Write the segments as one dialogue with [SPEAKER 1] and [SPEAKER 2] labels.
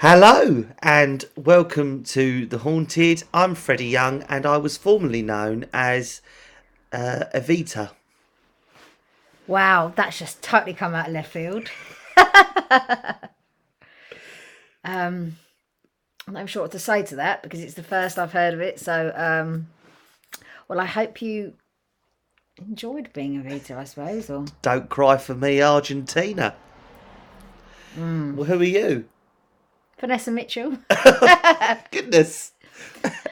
[SPEAKER 1] Hello and welcome to The Haunted. I'm Freddie Young and I was formerly known as uh, Evita.
[SPEAKER 2] Wow, that's just totally come out of left field. um, I'm not sure what to say to that because it's the first I've heard of it. So, um, well, I hope you enjoyed being Evita, I suppose. Or
[SPEAKER 1] Don't cry for me, Argentina. Well, who are you?
[SPEAKER 2] Vanessa Mitchell.
[SPEAKER 1] Goodness.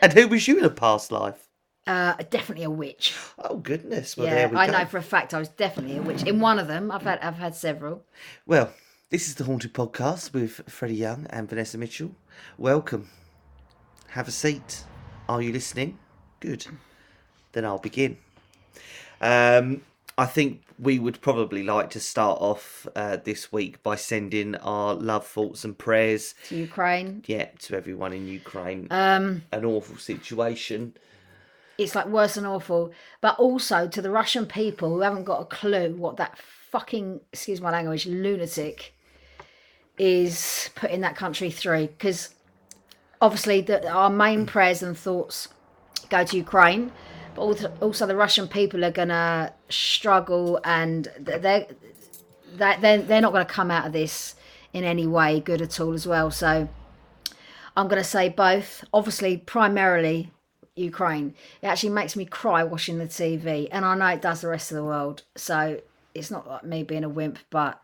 [SPEAKER 1] and who was you in a past life?
[SPEAKER 2] Uh, definitely a witch.
[SPEAKER 1] Oh, goodness. Well,
[SPEAKER 2] yeah,
[SPEAKER 1] there we
[SPEAKER 2] I
[SPEAKER 1] go.
[SPEAKER 2] know for a fact I was definitely a witch. In one of them, I've had I've had several.
[SPEAKER 1] Well, this is The Haunted Podcast with Freddie Young and Vanessa Mitchell. Welcome. Have a seat. Are you listening? Good. Then I'll begin. Um, I think we would probably like to start off uh, this week by sending our love, thoughts, and prayers,
[SPEAKER 2] To Ukraine.
[SPEAKER 1] yeah, to everyone in Ukraine.
[SPEAKER 2] Um,
[SPEAKER 1] An awful situation.
[SPEAKER 2] it's like worse than awful. But also to the Russian people who haven't got a clue what that fucking, excuse my language, lunatic is putting that country through. Because obviously, the, our main prayers and thoughts go to Ukraine, but also, also the Russian people are gonna struggle, and they're they're they're, they're not going to come out of this in any way good at all as well. So I'm going to say both. Obviously, primarily Ukraine. It actually makes me cry watching the TV, and I know it does the rest of the world. So it's not like me being a wimp, but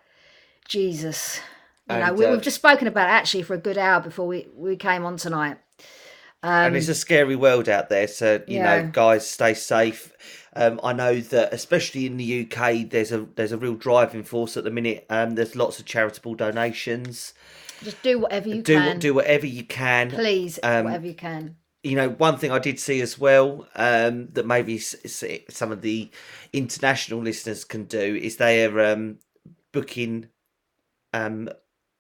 [SPEAKER 2] Jesus, you know,
[SPEAKER 1] And,
[SPEAKER 2] we,
[SPEAKER 1] uh,
[SPEAKER 2] we've just spoken about it actually for a good hour before we we came on tonight.
[SPEAKER 1] And it's a scary world out there. So you
[SPEAKER 2] Um, Yeah.
[SPEAKER 1] know, guys, stay safe. Um, I know that especially in the UK, there's a there's a real driving force at the minute. Um, there's lots of charitable donations.
[SPEAKER 2] Just do whatever you
[SPEAKER 1] Do
[SPEAKER 2] can.
[SPEAKER 1] do whatever you can.
[SPEAKER 2] Please,
[SPEAKER 1] um,
[SPEAKER 2] whatever you can.
[SPEAKER 1] You know, one thing I did see as well um, that maybe some of the international listeners can do is they are um, booking um,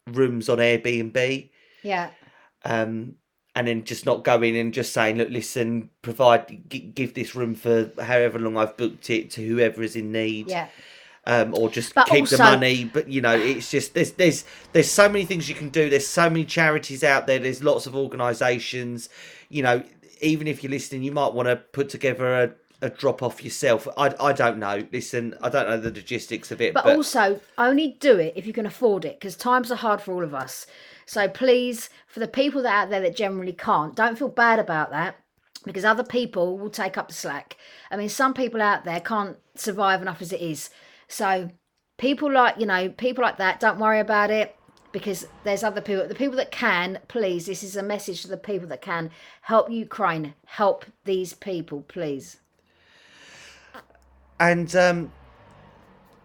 [SPEAKER 1] rooms on Airbnb.
[SPEAKER 2] Yeah,
[SPEAKER 1] um, and then just not going and just saying, look, listen, provide, g- give this room for however long I've booked it to whoever is in need,
[SPEAKER 2] yeah.
[SPEAKER 1] um, or just
[SPEAKER 2] But
[SPEAKER 1] keep the money. But you know, it's just there's there's there's so many things you can do. There's so many charities out there. There's lots of organisations. You know, even if you're listening, you might want to put together a. A drop off yourself. I, I don't know. Listen, I don't know the logistics of it,
[SPEAKER 2] But,
[SPEAKER 1] but,
[SPEAKER 2] also, only do it if you can afford it because times are hard for all of us. So please, for the people that out there that generally can't, don't feel bad about that because other people will take up the slack. I mean, some people out there can't survive enough as it is. So people like, you know, people like that, don't worry about it because there's other people. The people that can, please, this is a message to the people that can help Ukraine, help these people, please.
[SPEAKER 1] And um,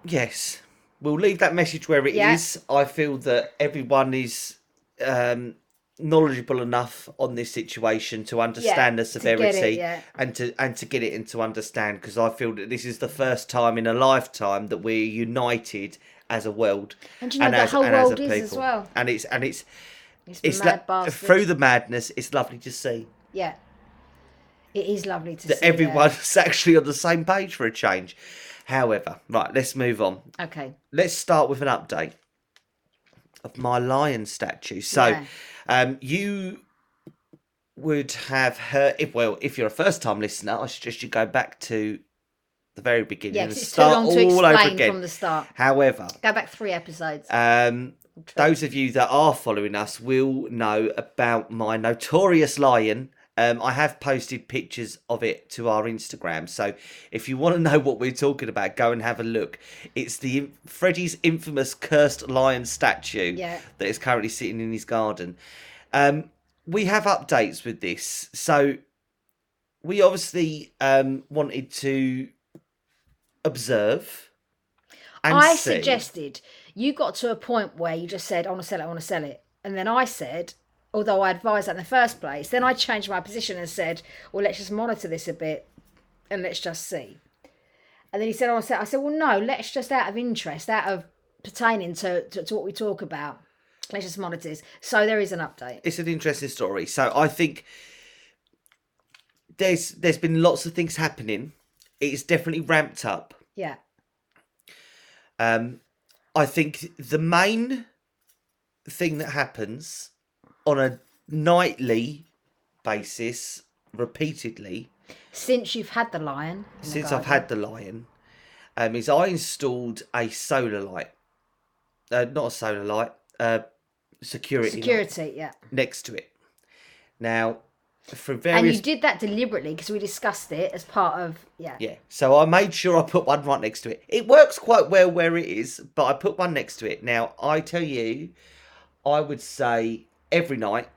[SPEAKER 1] yes, we'll leave that message where it is.
[SPEAKER 2] Yeah.
[SPEAKER 1] I feel that everyone is um, knowledgeable enough on this situation to understand
[SPEAKER 2] Yeah,
[SPEAKER 1] the
[SPEAKER 2] to it,
[SPEAKER 1] severity
[SPEAKER 2] yeah.
[SPEAKER 1] and to and to get it and to understand because I feel that this is the first time in a lifetime that we're united as a world
[SPEAKER 2] And you know, the whole
[SPEAKER 1] as
[SPEAKER 2] world is as well.
[SPEAKER 1] and it's and it's
[SPEAKER 2] It's, the
[SPEAKER 1] it's
[SPEAKER 2] mad
[SPEAKER 1] la- through the madness it's lovely to see
[SPEAKER 2] Yeah. It is lovely to
[SPEAKER 1] that
[SPEAKER 2] see.
[SPEAKER 1] everyone's actually on the same page for a change however right let's move on
[SPEAKER 2] Okay.
[SPEAKER 1] let's start with an update of my lion statue. So,
[SPEAKER 2] Yeah.
[SPEAKER 1] um, you would have heard, if well, if you're a first time listener, I suggest you go back to the very beginning
[SPEAKER 2] Yeah, it's too long
[SPEAKER 1] all
[SPEAKER 2] to
[SPEAKER 1] over
[SPEAKER 2] explain from the start.
[SPEAKER 1] However,
[SPEAKER 2] Go back three episodes.
[SPEAKER 1] um, those of you that are following us will know about my notorious lion. Um, I have posted pictures of it to our Instagram, so if you want to know what we're talking about, go and have a look. It's the Freddie's infamous cursed lion statue
[SPEAKER 2] Yeah.
[SPEAKER 1] that is currently sitting in his garden. Um, we have updates with this, so we obviously um, wanted to observe.
[SPEAKER 2] I
[SPEAKER 1] see.
[SPEAKER 2] suggested you got to a point where you just said, I want to sell it, I want to sell it. And then I said, although I advised that in the first place, then I changed my position and said, well, let's just monitor this a bit and let's just see. And then he said, I to sell it. I said, well, no, let's just out of interest, out of pertaining to, to, to what we talk about, let's just monitor this. So there is an update.
[SPEAKER 1] it's an interesting story. So I think there's there's been lots of things happening. It's definitely ramped up.
[SPEAKER 2] Yeah.
[SPEAKER 1] Um, I think the main thing that happens on a nightly basis, repeatedly,
[SPEAKER 2] Since you've had the lion. in the
[SPEAKER 1] since I've had the lion, um, is I installed a solar light. Uh, not a solar light, uh, security, light
[SPEAKER 2] security, yeah.
[SPEAKER 1] next to it. Now, for various.
[SPEAKER 2] And you did that deliberately because we discussed it as part of yeah.
[SPEAKER 1] Yeah, so I made sure I put one right next to it. It works quite well where it is, but I put one next to it. Now, I tell you, I would say every night,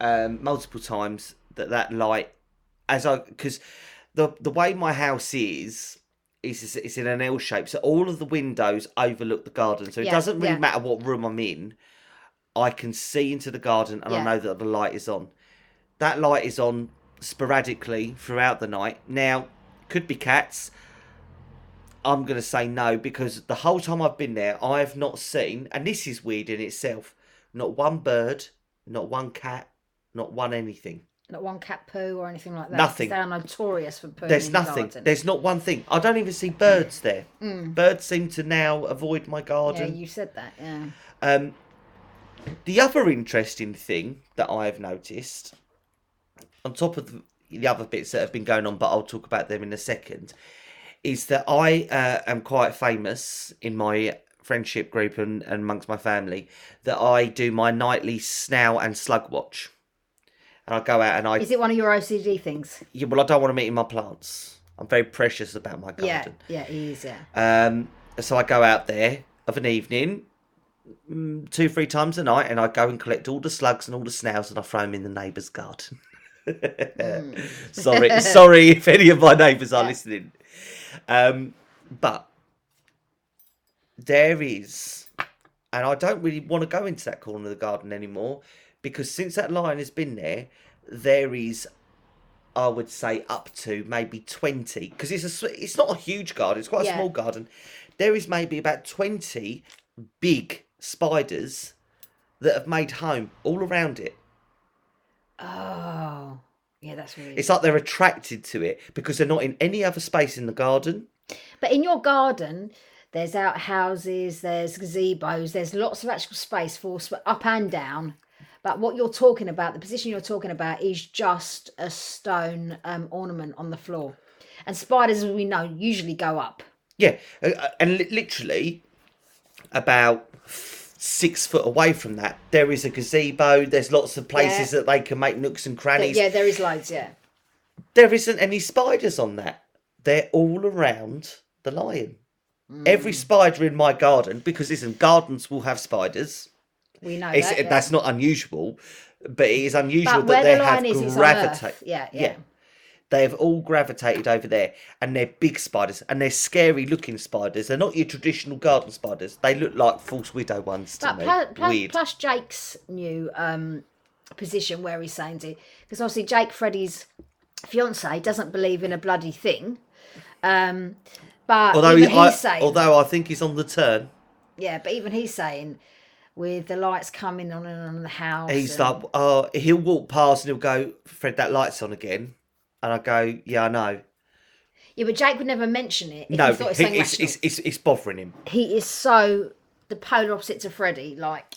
[SPEAKER 1] um, multiple times, that that light, as I, because the the way my house is, is it's in an L shape, so all of the windows overlook the garden. So it
[SPEAKER 2] Yeah,
[SPEAKER 1] doesn't really
[SPEAKER 2] yeah.
[SPEAKER 1] matter what room I'm in. I can see into the garden, and I know that the light is on. That light is on sporadically throughout the night. Now, could be cats. I'm going to say no because the whole time I've been there, I have not seen, and this is weird in itself, not one bird, not one cat, not one anything.
[SPEAKER 2] Not one cat poo or anything like that.
[SPEAKER 1] Nothing.
[SPEAKER 2] They are notorious for pooing.
[SPEAKER 1] There's
[SPEAKER 2] in the
[SPEAKER 1] nothing.
[SPEAKER 2] garden.
[SPEAKER 1] There's not one thing. I don't even see birds there. Birds seem to now avoid my garden.
[SPEAKER 2] Yeah, you said that. Yeah.
[SPEAKER 1] Um, the other interesting thing that I have noticed, on top of the, the other bits that have been going on, but I'll talk about them in a second, is that I uh, am quite famous in my friendship group and, and amongst my family that I do my nightly snail and slug watch. And I go out and I,
[SPEAKER 2] Is it one of your OCD things?
[SPEAKER 1] yeah, well, I don't want them eating my plants. I'm very precious about my
[SPEAKER 2] Yeah.
[SPEAKER 1] garden.
[SPEAKER 2] Yeah, it is. Yeah.
[SPEAKER 1] Um, so I go out there of an evening, mm, two, three times a night, and I go and collect all the slugs and all the snails and I throw them in the neighbour's garden. sorry, sorry if any of my neighbours are
[SPEAKER 2] Yeah.
[SPEAKER 1] listening. Um, but there is, and I don't really want to go into that corner of the garden anymore because since that lion has been there, there is I would say up to maybe 20 because it's a it's not a huge garden it's quite a
[SPEAKER 2] Yeah.
[SPEAKER 1] small garden there is maybe about 20 big spiders that have made home all around it
[SPEAKER 2] Oh. Yeah, that's really.
[SPEAKER 1] it's like they're attracted to it because they're not in any other space in the garden
[SPEAKER 2] But in your garden, there's outhouses, there's gazebos, there's lots of actual space for up and down. But what you're talking about, the position you're talking about, is just a stone um, ornament on the floor. And spiders, as we know, usually go up.
[SPEAKER 1] yeah uh, uh, and literally about six foot away from that there is a gazebo there's lots of places
[SPEAKER 2] Yeah.
[SPEAKER 1] that they can make nooks and crannies
[SPEAKER 2] Yeah, there is loads. Yeah.
[SPEAKER 1] there isn't any spiders on that. They're all around the lion. Every
[SPEAKER 2] Mm.
[SPEAKER 1] spider in my garden, because listen, gardens will have spiders.
[SPEAKER 2] We know
[SPEAKER 1] It's,
[SPEAKER 2] that. yeah.
[SPEAKER 1] That's not unusual, but it is unusual
[SPEAKER 2] but
[SPEAKER 1] that they
[SPEAKER 2] the
[SPEAKER 1] have
[SPEAKER 2] line is, it's on
[SPEAKER 1] gravitate.
[SPEAKER 2] Earth. Yeah, yeah.
[SPEAKER 1] Yeah. They have all gravitated over there, and they're big spiders, and they're scary-looking spiders. They're not your traditional garden spiders. They look like false widow ones to
[SPEAKER 2] But
[SPEAKER 1] me.
[SPEAKER 2] plus, plus,
[SPEAKER 1] Weird.
[SPEAKER 2] plus Jake's new um, position where he's saying to, because obviously Jake Freddie's fiance doesn't believe in a bloody thing. Um, but
[SPEAKER 1] although,
[SPEAKER 2] even
[SPEAKER 1] he, I,
[SPEAKER 2] he's saying,
[SPEAKER 1] although I think he's on the turn.
[SPEAKER 2] yeah, but even he's saying, with the lights coming on and on the house,
[SPEAKER 1] He's
[SPEAKER 2] and-
[SPEAKER 1] like, oh, he'll walk past and he'll go, Fred, that light's on again. And I go, yeah, I know.
[SPEAKER 2] yeah, but Jake would never mention it if
[SPEAKER 1] No,
[SPEAKER 2] he thought it
[SPEAKER 1] he- it's, it's, it's, it's bothering him.
[SPEAKER 2] he is so the polar opposite to Freddie. Like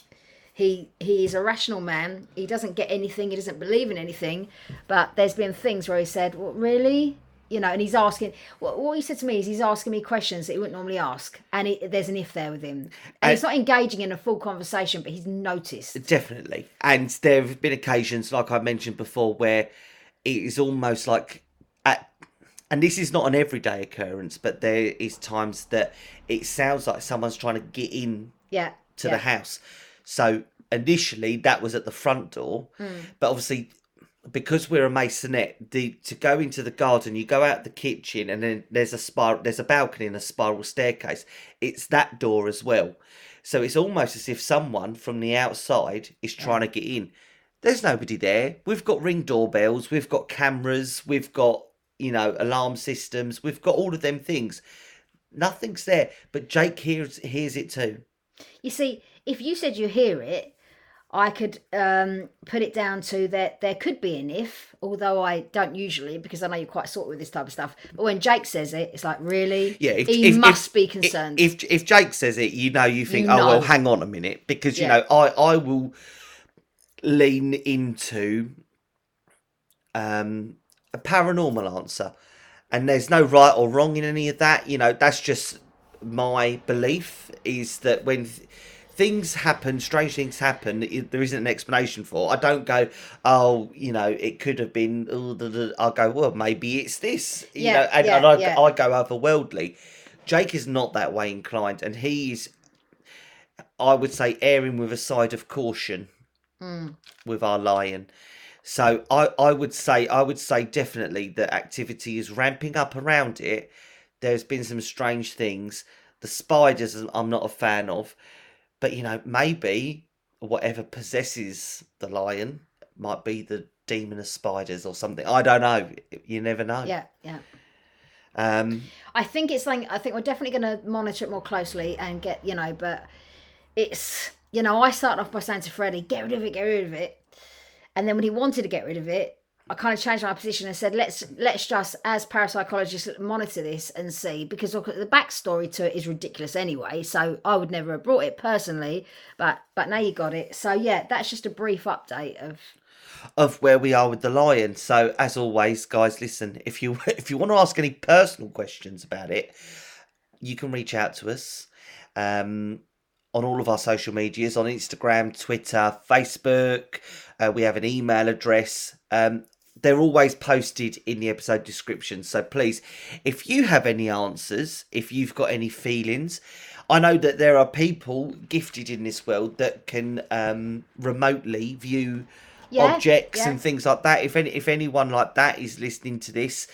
[SPEAKER 2] he he is a rational man. He doesn't get anything. He doesn't believe in anything. But there's been things where he said, "Well, really." You know, and he's asking. What, what he said to me is he's asking me questions that he wouldn't normally ask, and it, there's an if there with him. And he's not engaging in a full conversation, but he's noticed.
[SPEAKER 1] Definitely. And there have been occasions, like I mentioned before, where it is almost like, at, and this is not an everyday occurrence, but there is times that it sounds like someone's trying to get in
[SPEAKER 2] Yeah.
[SPEAKER 1] to
[SPEAKER 2] yeah.
[SPEAKER 1] the house. So initially that was at the front door,
[SPEAKER 2] Hmm.
[SPEAKER 1] but obviously because we're a masonette, the to go into the garden, you go out the kitchen, and then there's a spiral, there's a balcony and a spiral staircase. It's that door as well. So it's almost as if someone from the outside is trying to get in. There's nobody there. We've got ring doorbells, we've got cameras, we've got you know alarm systems, we've got all of them things. Nothing's there, but Jake hears hears it too.
[SPEAKER 2] You see, if you said you hear it, I could um, put it down to that there could be an if, although I don't usually because I know you're quite sort with this type of stuff. But when Jake says it, it's like really,
[SPEAKER 1] Yeah, if,
[SPEAKER 2] he
[SPEAKER 1] if,
[SPEAKER 2] must
[SPEAKER 1] if-
[SPEAKER 2] be concerned.
[SPEAKER 1] If if Jake says it, you know, you think,
[SPEAKER 2] You
[SPEAKER 1] oh well, hang on a minute, because you
[SPEAKER 2] Yeah.
[SPEAKER 1] know, I I will. lean into um, a paranormal answer, and there's no right or wrong in any of that. You know, that's just my belief is that when th- things happen, strange things happen, there isn't an explanation for. I don't go, oh, you know, it could have been. I'll go, well, maybe it's this. You
[SPEAKER 2] Yeah,
[SPEAKER 1] know, and,
[SPEAKER 2] yeah,
[SPEAKER 1] and I,
[SPEAKER 2] yeah.
[SPEAKER 1] I go otherworldly. Jake is not that way inclined, and he's, I would say, erring with a side of caution hmm. with our lion. So I, I would say I would say definitely that activity is ramping up around it. There's been some strange things. The spiders I'm not a fan of, but you know maybe whatever possesses the lion might be the demon of spiders or something. I don't know. You never know.
[SPEAKER 2] Yeah, yeah.
[SPEAKER 1] Um.
[SPEAKER 2] I think it's like I think we're definitely going to monitor it more closely and get you know. But it's you know I started off by saying to Freddie, "Get rid of it, get rid of it," and then when he wanted to get rid of it, I kind of changed my position and said, "Let's let's just as parapsychologists monitor this and see because look, the backstory to it is ridiculous anyway. So I would never have brought it personally, but but now you got it. So yeah, that's just a brief update of
[SPEAKER 1] of where we are with the lion. So as always, guys, listen, if you if you want to ask any personal questions about it, you can reach out to us um, on all of our social medias on Instagram, Twitter, Facebook. Uh, we have an email address. Um, they're always posted in the episode description. So please, if you have any answers, if you've got any feelings, I know that there are people gifted in this world that can um, remotely view
[SPEAKER 2] Yeah,
[SPEAKER 1] objects
[SPEAKER 2] yeah.
[SPEAKER 1] and things like that. If any, if anyone like that is listening to this,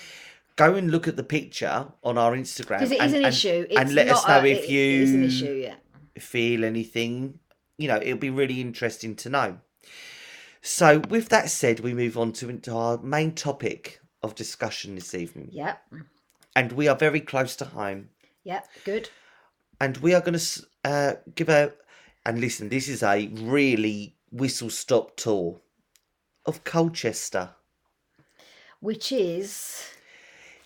[SPEAKER 1] go and look at the picture on our Instagram
[SPEAKER 2] because it is
[SPEAKER 1] and,
[SPEAKER 2] an
[SPEAKER 1] and-
[SPEAKER 2] issue. It's
[SPEAKER 1] and let us know
[SPEAKER 2] a-
[SPEAKER 1] if
[SPEAKER 2] it-
[SPEAKER 1] you
[SPEAKER 2] it is an issue. Yeah.
[SPEAKER 1] feel anything. You know, it'll be really interesting to know. So, with that said, we move on to into our main topic of discussion this evening,
[SPEAKER 2] Yep.
[SPEAKER 1] and we are very close to home,
[SPEAKER 2] Yep. Good.
[SPEAKER 1] and we are going to uh, give a and listen. This is a really whistle stop tour of Colchester.
[SPEAKER 2] which is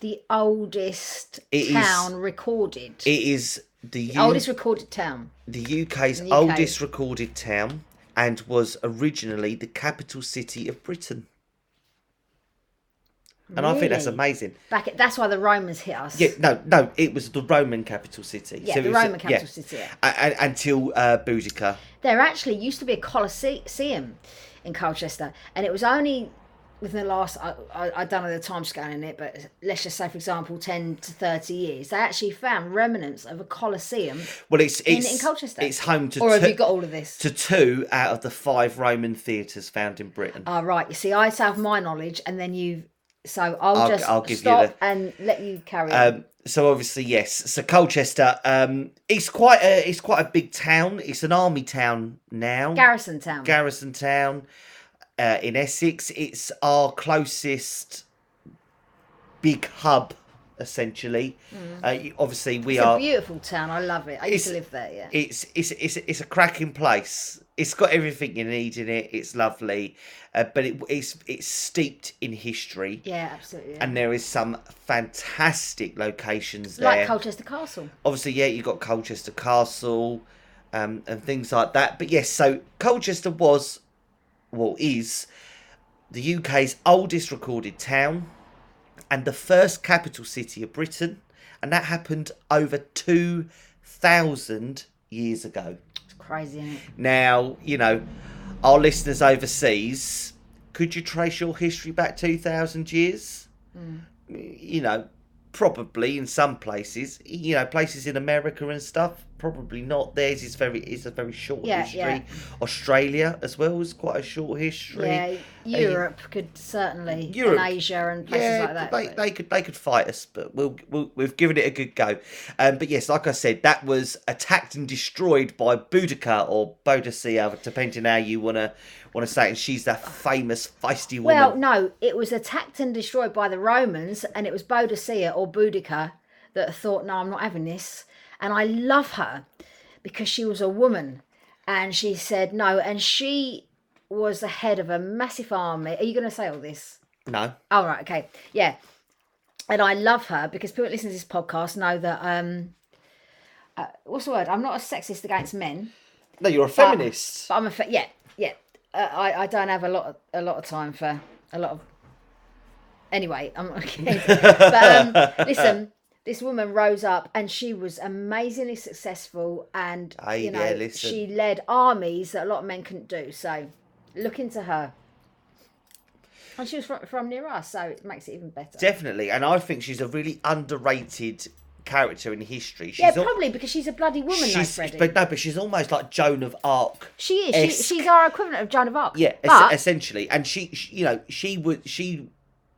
[SPEAKER 2] the oldest
[SPEAKER 1] It is-
[SPEAKER 2] town recorded.
[SPEAKER 1] It is the
[SPEAKER 2] the
[SPEAKER 1] U-
[SPEAKER 2] oldest recorded town.
[SPEAKER 1] the UK's
[SPEAKER 2] the UK.
[SPEAKER 1] oldest recorded town and was originally the capital city of Britain. And I think that's amazing.
[SPEAKER 2] Back at, that's why the Romans hit us.
[SPEAKER 1] Yeah, no, no, it was the Roman capital city.
[SPEAKER 2] Yeah,
[SPEAKER 1] So
[SPEAKER 2] the Roman capital city, yeah.
[SPEAKER 1] A- a- until uh, Boudica.
[SPEAKER 2] There actually used to be a Colosseum in Colchester, and it was only within the last, I, I, I don't know the time scale in it, but let's just say, for example, 10 to 30 years, they actually found remnants of a Colosseum.
[SPEAKER 1] Well, it's it's
[SPEAKER 2] in Colchester.
[SPEAKER 1] It's home to
[SPEAKER 2] Or have
[SPEAKER 1] two,
[SPEAKER 2] you got all of this?
[SPEAKER 1] to two out of the five Roman theatres found in Britain.
[SPEAKER 2] Ah, right. You see, I have my knowledge, and then you. So I'll,
[SPEAKER 1] I'll-
[SPEAKER 2] just
[SPEAKER 1] I'll give you
[SPEAKER 2] stop
[SPEAKER 1] the-
[SPEAKER 2] and let you carry on.
[SPEAKER 1] Um, so obviously, yes. So Colchester, um, it's quite a it's quite a big town. It's an army town now.
[SPEAKER 2] Garrison Town.
[SPEAKER 1] Garrison Town uh, in Essex. It's our closest big hub, essentially. Uh, obviously, we
[SPEAKER 2] Mm. it's
[SPEAKER 1] are.
[SPEAKER 2] a beautiful town. I love it. I used to live there. Yeah.
[SPEAKER 1] it's it's it's it's a cracking place. It's got everything you need in it. It's lovely, uh, but it, it's it's steeped in history,
[SPEAKER 2] yeah, absolutely. Yeah.
[SPEAKER 1] and there is some fantastic locations there, like.
[SPEAKER 2] Colchester Castle.
[SPEAKER 1] Obviously, yeah, you've got Colchester Castle, um, and things like that. But yes, so Colchester was, well, is the UK's oldest recorded town, and the first capital city of Britain, and that happened over two thousand years ago.
[SPEAKER 2] It's crazy, isn't it?
[SPEAKER 1] Now, you know, our listeners overseas, could you trace your history back 2,000 years? Mm. You know, probably in some places, you know, places in America and stuff, probably not. Theirs is very is a very short
[SPEAKER 2] Yeah,
[SPEAKER 1] history.
[SPEAKER 2] yeah.
[SPEAKER 1] Australia as well is quite a short history.
[SPEAKER 2] Yeah, Europe could certainly,
[SPEAKER 1] Europe-
[SPEAKER 2] and Asia and places
[SPEAKER 1] yeah,
[SPEAKER 2] like that.
[SPEAKER 1] they,
[SPEAKER 2] but-
[SPEAKER 1] they could they could fight us, but we'll, we'll we've given it a good go. Um, but yes, like I said, that was attacked and destroyed by Boudica or Boadicea, depending how you wanna wanna say. And she's that famous feisty woman.
[SPEAKER 2] well, no, it was attacked and destroyed by the Romans, and it was Boadicea or Boudica that thought, "No, I'm not having this." And I love her because she was a woman, and she said no, and she was the head of a massive army. Are you going to say all this?
[SPEAKER 1] no,
[SPEAKER 2] Oh right, okay, yeah. And I love her because people that listen to this podcast know that um, uh, what's the word? I'm not a sexist against men,
[SPEAKER 1] no, you're a feminist.
[SPEAKER 2] but I'm a fe- yeah, yeah. Uh, I I don't have a lot of, a lot of time for a lot of. Anyway, I'm okay. but um, listen, this woman rose up and she was amazingly successful, and you know
[SPEAKER 1] yeah,
[SPEAKER 2] she led armies that a lot of men couldn't do. So look into her. And she was from, from near us, so it makes it even better.
[SPEAKER 1] Definitely, and I think she's a really underrated character in history. She's
[SPEAKER 2] yeah,
[SPEAKER 1] al-
[SPEAKER 2] probably because she's a bloody woman,
[SPEAKER 1] she's,
[SPEAKER 2] Freddie.
[SPEAKER 1] but no, but she's almost like Joan of Arc.
[SPEAKER 2] she is. She, she's our equivalent of Joan of Arc.
[SPEAKER 1] Yeah, es-
[SPEAKER 2] but
[SPEAKER 1] essentially, and she, she, you know, she was she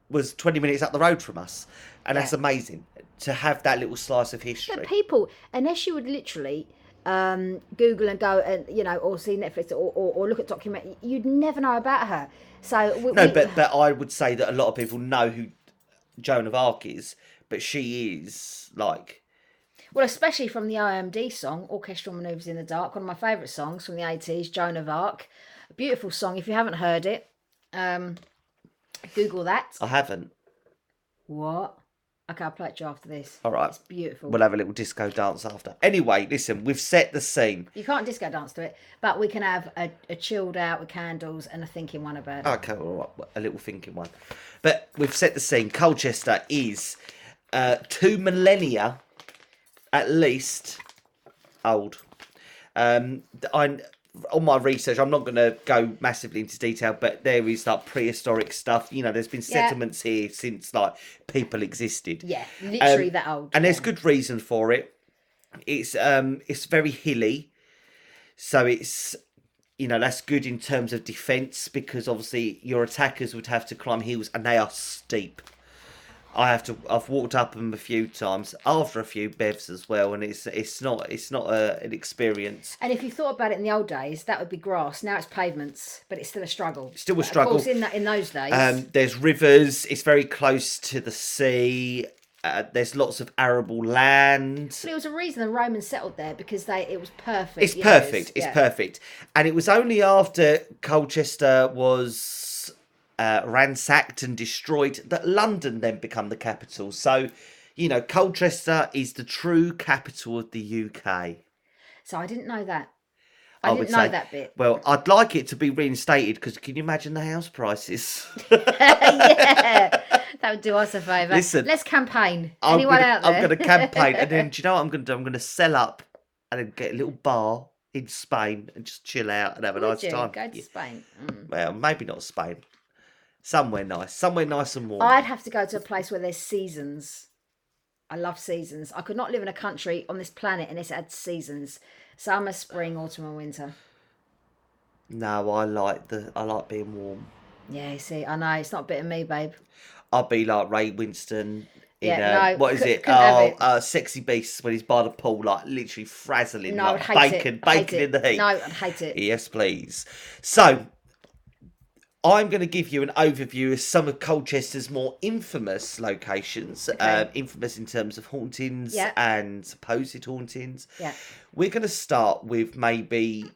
[SPEAKER 1] was twenty minutes up the road from us, and that's amazing to have that little slice of history.
[SPEAKER 2] But people, unless you would literally um, Google and go and you know, or see Netflix or, or, or look at document, you'd never know about her. So we,
[SPEAKER 1] no,
[SPEAKER 2] we-
[SPEAKER 1] but but I would say that a lot of people know who Joan of Arc is, but she is like
[SPEAKER 2] well, especially from the OMD song "Orchestral Manoeuvres in the Dark," one of my favourite songs from the eighties, Joan of Arc, a beautiful song. If you haven't heard it, um, Google that.
[SPEAKER 1] I haven't.
[SPEAKER 2] What? Okay, I'll play it to you after this.
[SPEAKER 1] All right.
[SPEAKER 2] It's beautiful.
[SPEAKER 1] We'll have a little disco dance after. Anyway, listen, we've set the scene.
[SPEAKER 2] you can't disco dance to it, but we can have a, a chilled out with candles and a thinking one about it.
[SPEAKER 1] Okay, all right, a little thinking one. But we've set the scene. Colchester is uh, two millennia, at least, old. Um, I on my research, I'm not going to go massively into detail, but there is like prehistoric stuff. You know, there's been
[SPEAKER 2] Yeah.
[SPEAKER 1] settlements here since like people existed.
[SPEAKER 2] Yeah, literally
[SPEAKER 1] Um,
[SPEAKER 2] that old.
[SPEAKER 1] and there's good reason for it. It's um it's very hilly, so it's you know that's good in terms of defense because obviously your attackers would have to climb hills and they are steep. I have to. I've walked up them a few times after a few bevs as well, and it's it's not it's not a, an experience.
[SPEAKER 2] And if you thought about it in the old days, that would be grass. Now it's pavements, but it's still a struggle.
[SPEAKER 1] Still a struggle.
[SPEAKER 2] Of course, in that in those days,
[SPEAKER 1] Um, there's rivers. It's very close to the sea. Uh, there's lots of arable land.
[SPEAKER 2] but it was a reason the Romans settled there because they it was perfect.
[SPEAKER 1] It's
[SPEAKER 2] you know,
[SPEAKER 1] perfect. It's
[SPEAKER 2] yeah.
[SPEAKER 1] perfect. And it was only after Colchester was uh, ransacked and destroyed that London then become the capital. So, you know, Colchester is the true capital of the UK.
[SPEAKER 2] So I didn't know that. I,
[SPEAKER 1] would
[SPEAKER 2] didn't know
[SPEAKER 1] say.
[SPEAKER 2] that bit.
[SPEAKER 1] Well, I'd like it to be reinstated because can you imagine the house prices?
[SPEAKER 2] yeah, that would do us a favour.
[SPEAKER 1] Listen,
[SPEAKER 2] let's campaign.
[SPEAKER 1] I'm
[SPEAKER 2] Anyone
[SPEAKER 1] gonna,
[SPEAKER 2] out there?
[SPEAKER 1] I'm going to campaign, and then do you know what I'm going to do? I'm going to sell up and then get a little bar in Spain and just chill out and have a
[SPEAKER 2] Would
[SPEAKER 1] nice
[SPEAKER 2] you?
[SPEAKER 1] time.
[SPEAKER 2] Go to
[SPEAKER 1] Yeah.
[SPEAKER 2] Spain. Mm.
[SPEAKER 1] Well, maybe not Spain. Somewhere nice. Somewhere nice and warm.
[SPEAKER 2] I'd have to go to a place where there's seasons. I love seasons. I could not live in a country on this planet unless it had seasons: summer, spring, autumn, and winter.
[SPEAKER 1] No, I like the I like being warm.
[SPEAKER 2] Yeah, you see, I know it's not a bit of me, babe.
[SPEAKER 1] I'd be like Ray Winstone in
[SPEAKER 2] Yeah,
[SPEAKER 1] uh,
[SPEAKER 2] no,
[SPEAKER 1] what is it? Oh,
[SPEAKER 2] it.
[SPEAKER 1] uh, sexy beasts when he's by the pool, like literally frazzling,
[SPEAKER 2] No,
[SPEAKER 1] like bacon,
[SPEAKER 2] it. I hate
[SPEAKER 1] bacon
[SPEAKER 2] it.
[SPEAKER 1] in the heat.
[SPEAKER 2] No, I'd hate it.
[SPEAKER 1] Yes, please. So, I'm going to give you an overview of some of Colchester's more infamous locations. Um, infamous in terms of hauntings
[SPEAKER 2] Yeah.
[SPEAKER 1] and supposed hauntings.
[SPEAKER 2] Yeah.
[SPEAKER 1] We're going to start with maybe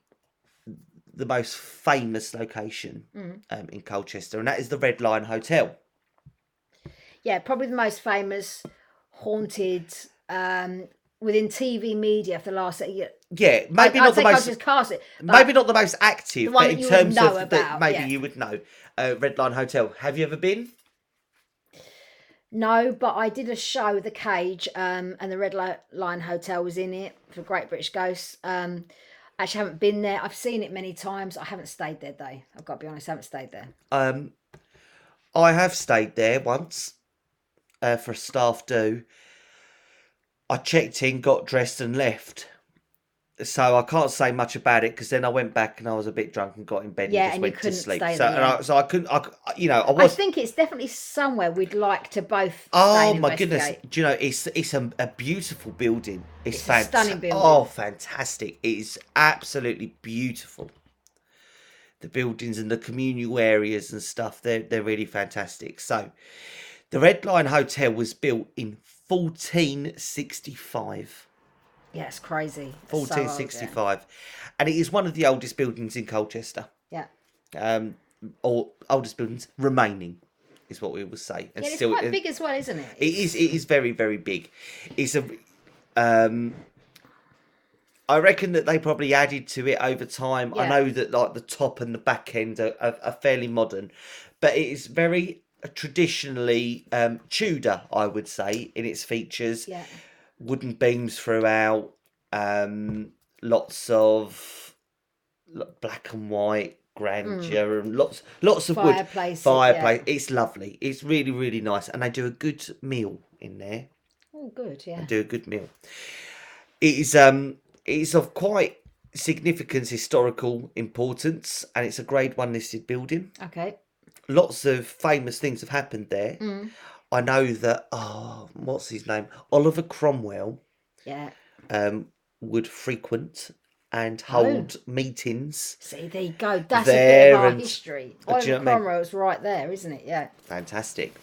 [SPEAKER 1] the most famous location
[SPEAKER 2] Mm.
[SPEAKER 1] um, in Colchester, and that is the Red Lion Hotel.
[SPEAKER 2] Yeah, probably the most famous haunted um, within TV media for the last year.
[SPEAKER 1] Yeah, maybe
[SPEAKER 2] I'd,
[SPEAKER 1] not the most.
[SPEAKER 2] It.
[SPEAKER 1] Maybe not the most active,
[SPEAKER 2] The
[SPEAKER 1] but in terms of that,
[SPEAKER 2] about,
[SPEAKER 1] maybe
[SPEAKER 2] yeah.
[SPEAKER 1] you would know. Uh, Red Lion Hotel. Have you ever been?
[SPEAKER 2] No, but I did a show, The Cage, um, and the Red Li- Lion Hotel was in it for Great British Ghosts. Um, actually, haven't been there. I've seen it many times. I haven't stayed there though. I've got to be honest, I haven't stayed there.
[SPEAKER 1] Um, I have stayed there once uh, for a staff do. I checked in, got dressed, and left. So I can't say much about it because then I went back and I was a bit drunk and got in bed
[SPEAKER 2] Yeah,
[SPEAKER 1] and just
[SPEAKER 2] and
[SPEAKER 1] went to sleep. so,
[SPEAKER 2] there, yeah.
[SPEAKER 1] I, so I couldn't. I, you know, I was.
[SPEAKER 2] I think it's definitely somewhere we'd like to both.
[SPEAKER 1] Oh my goodness! Do you know it's it's a, a beautiful building. It's,
[SPEAKER 2] It's a stunning building.
[SPEAKER 1] Oh, fantastic! It is absolutely beautiful. The buildings and the communal areas and stuff they're they're really fantastic. So, the Red Lion Hotel was built in 1465.
[SPEAKER 2] Yeah, it's crazy. It's so old, yeah.
[SPEAKER 1] 1465, and it is one of the oldest buildings in Colchester.
[SPEAKER 2] Yeah.
[SPEAKER 1] Um, or oldest buildings remaining, is what we will say. And
[SPEAKER 2] Yeah, it's quite
[SPEAKER 1] it-
[SPEAKER 2] big as well, isn't it?
[SPEAKER 1] it is. It is very, very big. It's a. Um, I reckon that they probably added to it over time. I know that like the top and the back end are, are, are fairly modern, but it is very traditionally um, Tudor, I would say, in its features.
[SPEAKER 2] Yeah.
[SPEAKER 1] Wooden beams throughout, um, lots of black and white grandeur, and lots lots of wood
[SPEAKER 2] Fireplace.
[SPEAKER 1] fireplace. It's lovely. It's really really nice, and they do a good meal in there.
[SPEAKER 2] Oh, good. Yeah.
[SPEAKER 1] they do a good meal. It is um it is of quite significant historical importance and it's a grade one listed building.
[SPEAKER 2] Okay.
[SPEAKER 1] Lots of famous things have happened there.
[SPEAKER 2] Mm.
[SPEAKER 1] I know that oh what's his name? Oliver Cromwell
[SPEAKER 2] Yeah.
[SPEAKER 1] um would frequent and
[SPEAKER 2] Oh.
[SPEAKER 1] hold meetings.
[SPEAKER 2] See, there you go. That's a bit of our history. Oliver
[SPEAKER 1] what I mean?
[SPEAKER 2] Cromwell's right there, isn't it? Yeah.
[SPEAKER 1] Fantastic.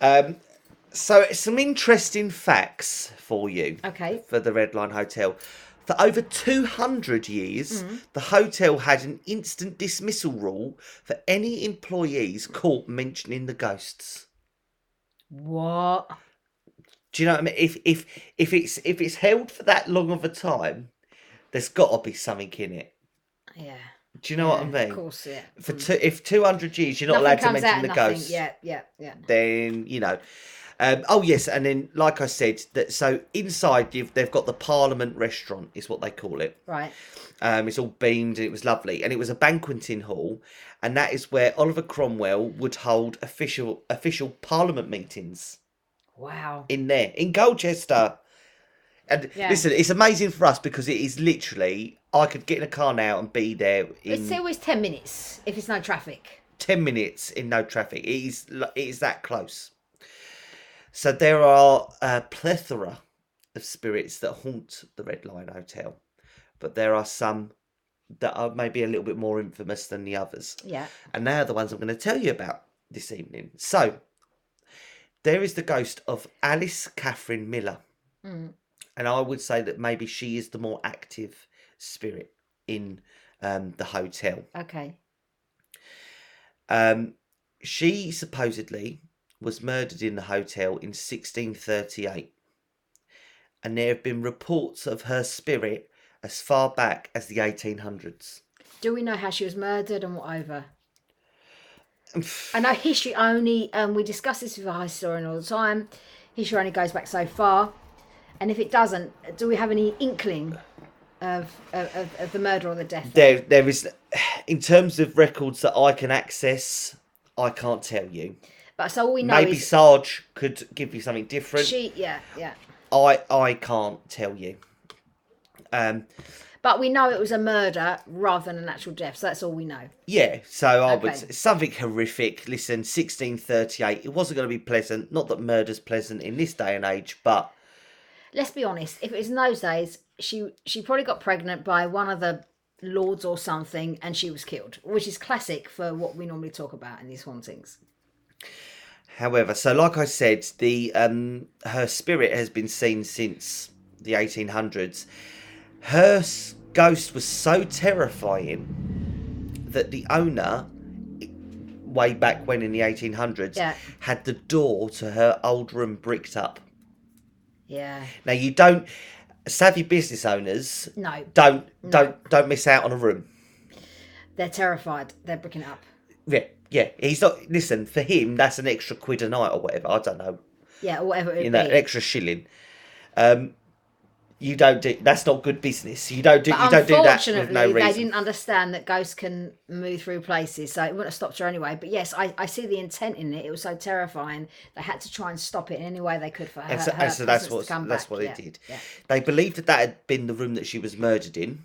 [SPEAKER 1] Um so some interesting facts for you.
[SPEAKER 2] Okay.
[SPEAKER 1] for the Red Lion Hotel. For over 200 years, the hotel had an instant dismissal rule for any employees caught mentioning the ghosts.
[SPEAKER 2] What?
[SPEAKER 1] Do you know what I mean? If if if it's if it's held for that long of a time, there's got to be something in it.
[SPEAKER 2] Yeah.
[SPEAKER 1] Do you know what I mean?
[SPEAKER 2] Of course, yeah.
[SPEAKER 1] For
[SPEAKER 2] Mm.
[SPEAKER 1] two, if 200 years you're not
[SPEAKER 2] Nothing
[SPEAKER 1] allowed to mention the
[SPEAKER 2] nothing.
[SPEAKER 1] ghosts,
[SPEAKER 2] Yeah, yeah, yeah.
[SPEAKER 1] then you know. Um, oh yes, and then like I said, that so inside you've, they've got the Parliament restaurant, is what they call it.
[SPEAKER 2] Right.
[SPEAKER 1] Um, it's all beamed and it was lovely. And it was a banqueting hall, and that is where Oliver Cromwell would hold official official Parliament meetings
[SPEAKER 2] Wow.
[SPEAKER 1] in there in Colchester. And
[SPEAKER 2] Yeah.
[SPEAKER 1] listen, it's amazing for us because it is literally I could get in a car now and be there in
[SPEAKER 2] It's always 10 minutes if it's no traffic.
[SPEAKER 1] ten minutes in no traffic. It is. It is that close. So there are a plethora of spirits that haunt the Red Lion Hotel, but there are some that are maybe a little bit more infamous than the others.
[SPEAKER 2] Yeah.
[SPEAKER 1] And they are the ones I'm going to tell you about this evening. So there is the ghost of Alice Catherine Miller,
[SPEAKER 2] Mm.
[SPEAKER 1] and I would say that maybe she is the more active spirit in um, the hotel.
[SPEAKER 2] Okay.
[SPEAKER 1] Um, she supposedly was murdered in the hotel in 1638, and there have been reports of her spirit as far back as the 1800s.
[SPEAKER 2] Do we know how she was murdered and what over? I know history only, um, we discuss this with our historian all the time. History only goes back so far. And if it doesn't, do we have any inkling of, of, of- of the murder or the death?
[SPEAKER 1] There, there is, in terms of records that I can access, I can't tell you.
[SPEAKER 2] But so all we know
[SPEAKER 1] Maybe
[SPEAKER 2] is
[SPEAKER 1] Sarge could give you something different.
[SPEAKER 2] she, yeah, yeah.
[SPEAKER 1] I, I can't tell you. Um,
[SPEAKER 2] But we know it was a murder rather than a natural death. So that's all we know.
[SPEAKER 1] Yeah, so I would
[SPEAKER 2] Okay.
[SPEAKER 1] say something horrific. Listen, 1638, it wasn't going to be pleasant. Not that murder's pleasant in this day and age, but
[SPEAKER 2] Let's be honest. If it was in those days, she she probably got pregnant by one of the lords or something, and she was killed, which is classic for what we normally talk about in these hauntings.
[SPEAKER 1] However, so like I said, the um her spirit has been seen since the 1800s. Her ghost was so terrifying that the owner way back when in the 1800s
[SPEAKER 2] Yeah.
[SPEAKER 1] had the door to her old room bricked up.
[SPEAKER 2] Yeah.
[SPEAKER 1] Now you don't savvy business owners
[SPEAKER 2] No,
[SPEAKER 1] don't don't don't miss out on a room.
[SPEAKER 2] they're terrified. They're bricking it up.
[SPEAKER 1] Yeah, yeah. He's not. Listen, for him, that's an extra quid a night or whatever. I don't know.
[SPEAKER 2] Yeah, or whatever it
[SPEAKER 1] You know, extra shilling. Um, you don't do. That's not good business. You don't do.
[SPEAKER 2] But
[SPEAKER 1] you don't do that with
[SPEAKER 2] unfortunately,
[SPEAKER 1] no
[SPEAKER 2] they didn't understand that ghosts can move through places, so it wouldn't have stopped her anyway. But yes, I, I see the intent in it. It was so terrifying. They had to try and stop it in any way they could for her.
[SPEAKER 1] And so,
[SPEAKER 2] her
[SPEAKER 1] and so that's what that's
[SPEAKER 2] back.
[SPEAKER 1] what
[SPEAKER 2] yeah.
[SPEAKER 1] they did.
[SPEAKER 2] Yeah.
[SPEAKER 1] They believed that that had been the room that she was murdered in,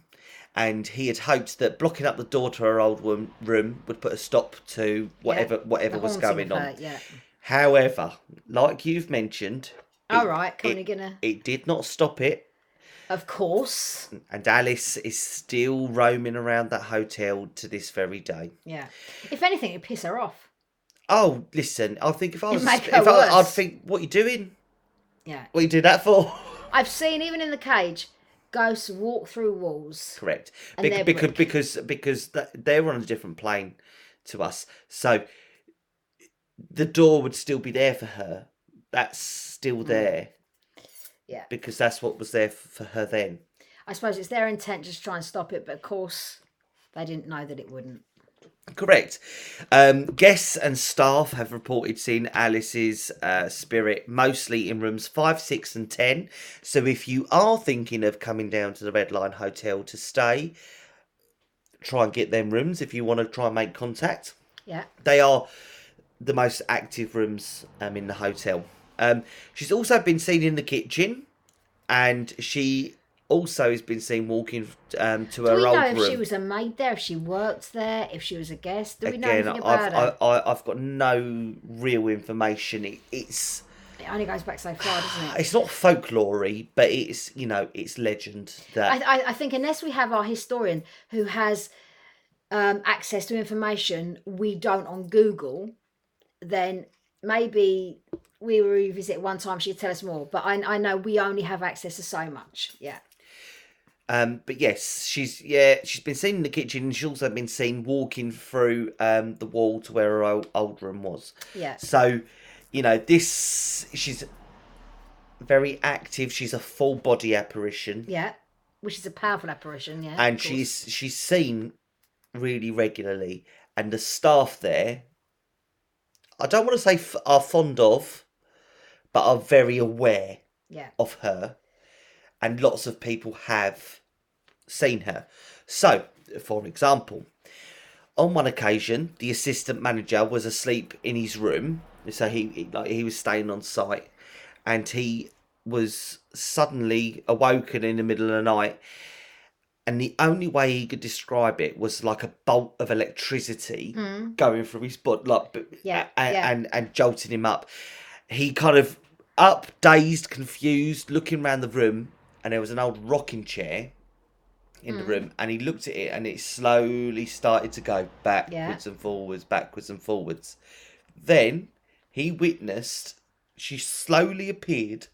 [SPEAKER 1] and he had hoped that blocking up the door to her old room, room would put a stop to whatever
[SPEAKER 2] Yeah,
[SPEAKER 1] whatever was going on.
[SPEAKER 2] yeah.
[SPEAKER 1] However, like you've mentioned,
[SPEAKER 2] All
[SPEAKER 1] it-
[SPEAKER 2] right, on,
[SPEAKER 1] it,
[SPEAKER 2] gonna.
[SPEAKER 1] it did not stop it.
[SPEAKER 2] Of course.
[SPEAKER 1] and Alice is still roaming around that hotel to this very day.
[SPEAKER 2] Yeah. If anything, it'd piss her off.
[SPEAKER 1] Oh, listen, I think if I was, if I, I'd think, what you doing?
[SPEAKER 2] Yeah.
[SPEAKER 1] What you do that for?
[SPEAKER 2] I've seen even in the cage, ghosts walk through walls.
[SPEAKER 1] Correct. Bec- because because because they're on a different plane to us, so the door would still be there for her. That's still there
[SPEAKER 2] Mm. Yeah.
[SPEAKER 1] because that's what was there for her then.
[SPEAKER 2] I suppose it's their intent just to try and stop it, but of course they didn't know that it wouldn't.
[SPEAKER 1] Correct. Um, guests and staff have reported seeing Alice's uh, spirit mostly in rooms 5, 6, and 10. So if you are thinking of coming down to the Red Lion Hotel to stay, try and get them rooms if you want to try and make contact.
[SPEAKER 2] Yeah.
[SPEAKER 1] They are the most active rooms um, in the hotel. Um, she's also been seen in the kitchen, and she also has been seen walking um, to
[SPEAKER 2] Do
[SPEAKER 1] her
[SPEAKER 2] we know if
[SPEAKER 1] room.
[SPEAKER 2] she was a maid there, if she worked there, if she was a guest? Do we know
[SPEAKER 1] Again,
[SPEAKER 2] anything
[SPEAKER 1] I've
[SPEAKER 2] about
[SPEAKER 1] I,
[SPEAKER 2] her?
[SPEAKER 1] I, I've got no real information. It, it's
[SPEAKER 2] It only goes back so far, doesn't it?
[SPEAKER 1] it's not folklory, but it's you know it's legend that
[SPEAKER 2] I, I, I think unless we have our historian who has um, access to information we don't on Google, then maybe we revisit one time. She'd tell us more. But I, I know we only have access to so much. Yeah.
[SPEAKER 1] Um, but yes, she's yeah she's been seen in the kitchen, and she's also been seen walking through um the wall to where her old, old room was.
[SPEAKER 2] Yeah.
[SPEAKER 1] So, you know, this she's very active. She's a full body apparition,
[SPEAKER 2] Yeah. Which is a powerful apparition. Yeah.
[SPEAKER 1] and she's she's seen really regularly, and the staff there. I don't want to say f- are fond of, but are very aware
[SPEAKER 2] Yeah.
[SPEAKER 1] of her, and lots of people have seen her. So, for example, on one occasion, the assistant manager was asleep in his room, so he, like he was staying on site, and he was suddenly awoken in the middle of the night. And the only way he could describe it was like a bolt of electricity hmm. going through his body, like
[SPEAKER 2] Yeah,
[SPEAKER 1] and,
[SPEAKER 2] yeah.
[SPEAKER 1] and and jolting him up. He kind of up, dazed, confused, looking around the room, and there was an old rocking chair in
[SPEAKER 2] Hmm.
[SPEAKER 1] the room, and he looked at it, and it slowly started to go backwards and forwards, backwards and forwards. Then he witnessed she slowly appeared,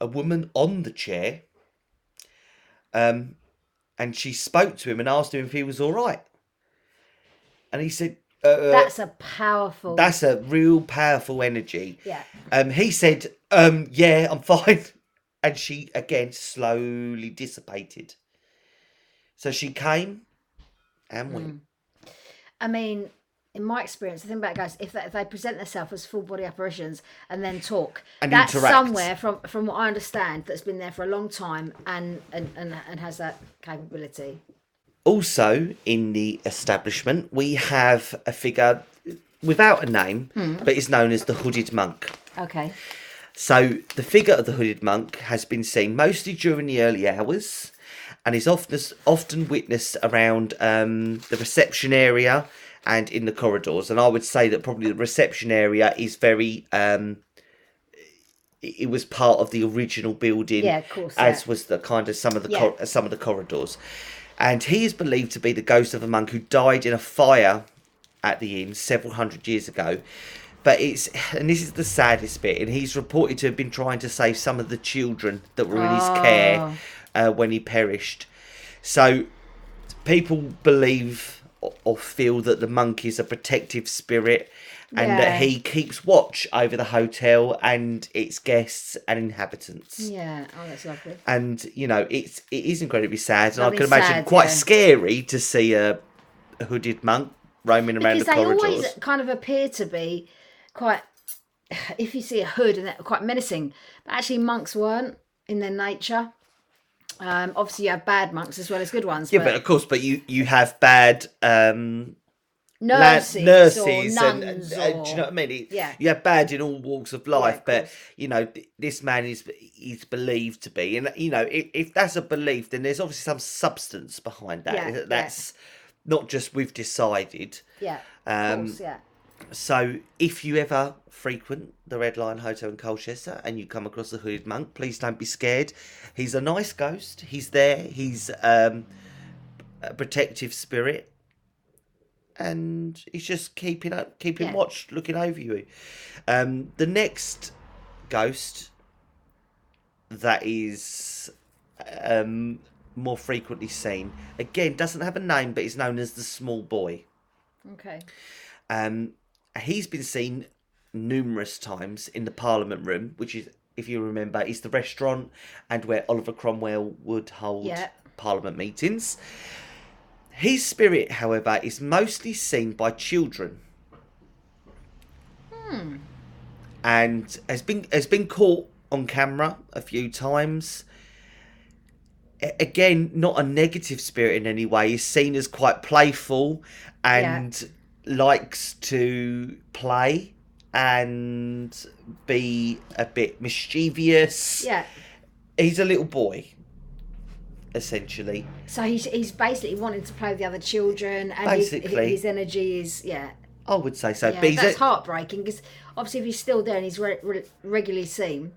[SPEAKER 1] a woman on the chair, um, and she spoke to him and asked him if he was all right, and he said. Uh,
[SPEAKER 2] That's a powerful.
[SPEAKER 1] that's a real powerful energy.
[SPEAKER 2] yeah.
[SPEAKER 1] Um, he said, um, "Yeah, I'm fine," and she again slowly dissipated. So she came and went.
[SPEAKER 2] Mm. I mean, in my experience, the thing about guys, if they, if they present themselves as full body apparitions and then talk,
[SPEAKER 1] And
[SPEAKER 2] that's
[SPEAKER 1] interact.
[SPEAKER 2] somewhere from from what I understand that's been there for a long time and and and, and has that capability.
[SPEAKER 1] Also, in the establishment, we have a figure without a name, but is known as the Hooded Monk.
[SPEAKER 2] Okay.
[SPEAKER 1] So the figure of the hooded monk has been seen mostly during the early hours, and is often often witnessed around um, the reception area and in the corridors. And I would say that probably the reception area is very. Um, it was part of the original building,
[SPEAKER 2] Yeah, of course,
[SPEAKER 1] as
[SPEAKER 2] yeah.
[SPEAKER 1] was the kind of some of the
[SPEAKER 2] Yeah.
[SPEAKER 1] cor- some of the corridors, and he is believed to be the ghost of a monk who died in a fire at the inn several hundred years ago. But it's and this is the saddest bit, and he's reported to have been trying to save some of the children that were in his care
[SPEAKER 2] Oh.
[SPEAKER 1] uh, when he perished. So people believe or, feel that the monk is a protective spirit and
[SPEAKER 2] Yeah.
[SPEAKER 1] that he keeps watch over the hotel and its guests and inhabitants.
[SPEAKER 2] Yeah. Oh, that's lovely.
[SPEAKER 1] And you know, it's it is incredibly sad, and I can imagine
[SPEAKER 2] sad,
[SPEAKER 1] quite
[SPEAKER 2] yeah.
[SPEAKER 1] scary to see a, a hooded monk roaming around
[SPEAKER 2] Because
[SPEAKER 1] the
[SPEAKER 2] they
[SPEAKER 1] corridors.
[SPEAKER 2] always kind of appear to be quite. If you see a hood and they're quite menacing, but actually monks weren't in their nature. Um, obviously, you have bad monks as well as good ones.
[SPEAKER 1] Yeah, but of course, but you you have bad um, la-
[SPEAKER 2] nurses,
[SPEAKER 1] nurses
[SPEAKER 2] or
[SPEAKER 1] and,
[SPEAKER 2] nuns,
[SPEAKER 1] and- and do you know what I mean? It-
[SPEAKER 2] Yeah.
[SPEAKER 1] you have bad in all walks of life,
[SPEAKER 2] of
[SPEAKER 1] but you know this man is is believed to be, and you know if, if that's a belief, then there's obviously some substance behind that.
[SPEAKER 2] Yeah, yeah.
[SPEAKER 1] That's not just we've decided.
[SPEAKER 2] yeah,
[SPEAKER 1] Um,
[SPEAKER 2] course, yeah.
[SPEAKER 1] So if you ever frequent the Red Lion Hotel in Colchester and you come across the hooded monk, please don't be scared. He's a nice ghost. He's there. He's um, a protective spirit, and he's just keeping up, keeping
[SPEAKER 2] Yeah.
[SPEAKER 1] watch, looking over you. Um, the next ghost that is um, more frequently seen again doesn't have a name, but is known as the Small Boy.
[SPEAKER 2] Okay.
[SPEAKER 1] Um, he's been seen numerous times in the Parliament Room, which is, if you remember, is the restaurant and where Oliver Cromwell would hold
[SPEAKER 2] Yeah.
[SPEAKER 1] Parliament meetings. His spirit, however, is mostly seen by children. Hmm. And has been has been caught on camera a few times. Again, not a negative spirit in any way. He's seen as quite playful and likes to play and be a bit mischievous.
[SPEAKER 2] Yeah.
[SPEAKER 1] He's a little boy, essentially.
[SPEAKER 2] So he's he's basically wanting to play with the other children, and his,
[SPEAKER 1] Basically.
[SPEAKER 2] his energy is yeah.
[SPEAKER 1] I would say so.
[SPEAKER 2] yeah
[SPEAKER 1] but
[SPEAKER 2] that's
[SPEAKER 1] a-
[SPEAKER 2] heartbreaking because obviously if he's still there and he's re- re- regularly seen,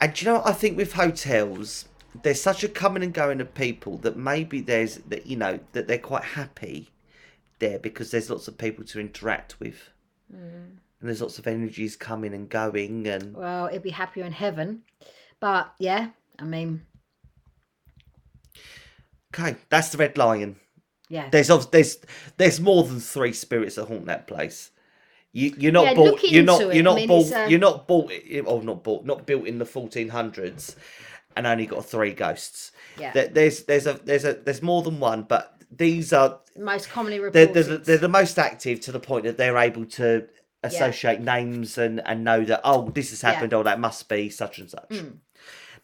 [SPEAKER 1] And do you know what I think with hotels, there's such a coming and going of people that maybe there's that you know that they're quite happy there because there's lots of people to interact with, and there's lots of energies coming and going, and
[SPEAKER 2] well, it'd be happier in heaven. But yeah, I mean,
[SPEAKER 1] okay, that's the Red Lion.
[SPEAKER 2] yeah,
[SPEAKER 1] There's there's there's more than three spirits that haunt that place. You you're not
[SPEAKER 2] Yeah,
[SPEAKER 1] bought. You're not
[SPEAKER 2] it.
[SPEAKER 1] you're
[SPEAKER 2] I
[SPEAKER 1] not
[SPEAKER 2] mean,
[SPEAKER 1] bought.
[SPEAKER 2] uh,
[SPEAKER 1] You're not bought. Oh, not bought. Not built in the 1400s, and only got three ghosts.
[SPEAKER 2] Yeah.
[SPEAKER 1] There- There's there's a there's a there's more than one, but these are
[SPEAKER 2] most commonly
[SPEAKER 1] they're,
[SPEAKER 2] reported.
[SPEAKER 1] they're, they're the most active to the point that they're able to associate names and, and know that oh this has
[SPEAKER 2] Yeah.
[SPEAKER 1] happened oh that must be such and such.
[SPEAKER 2] Mm.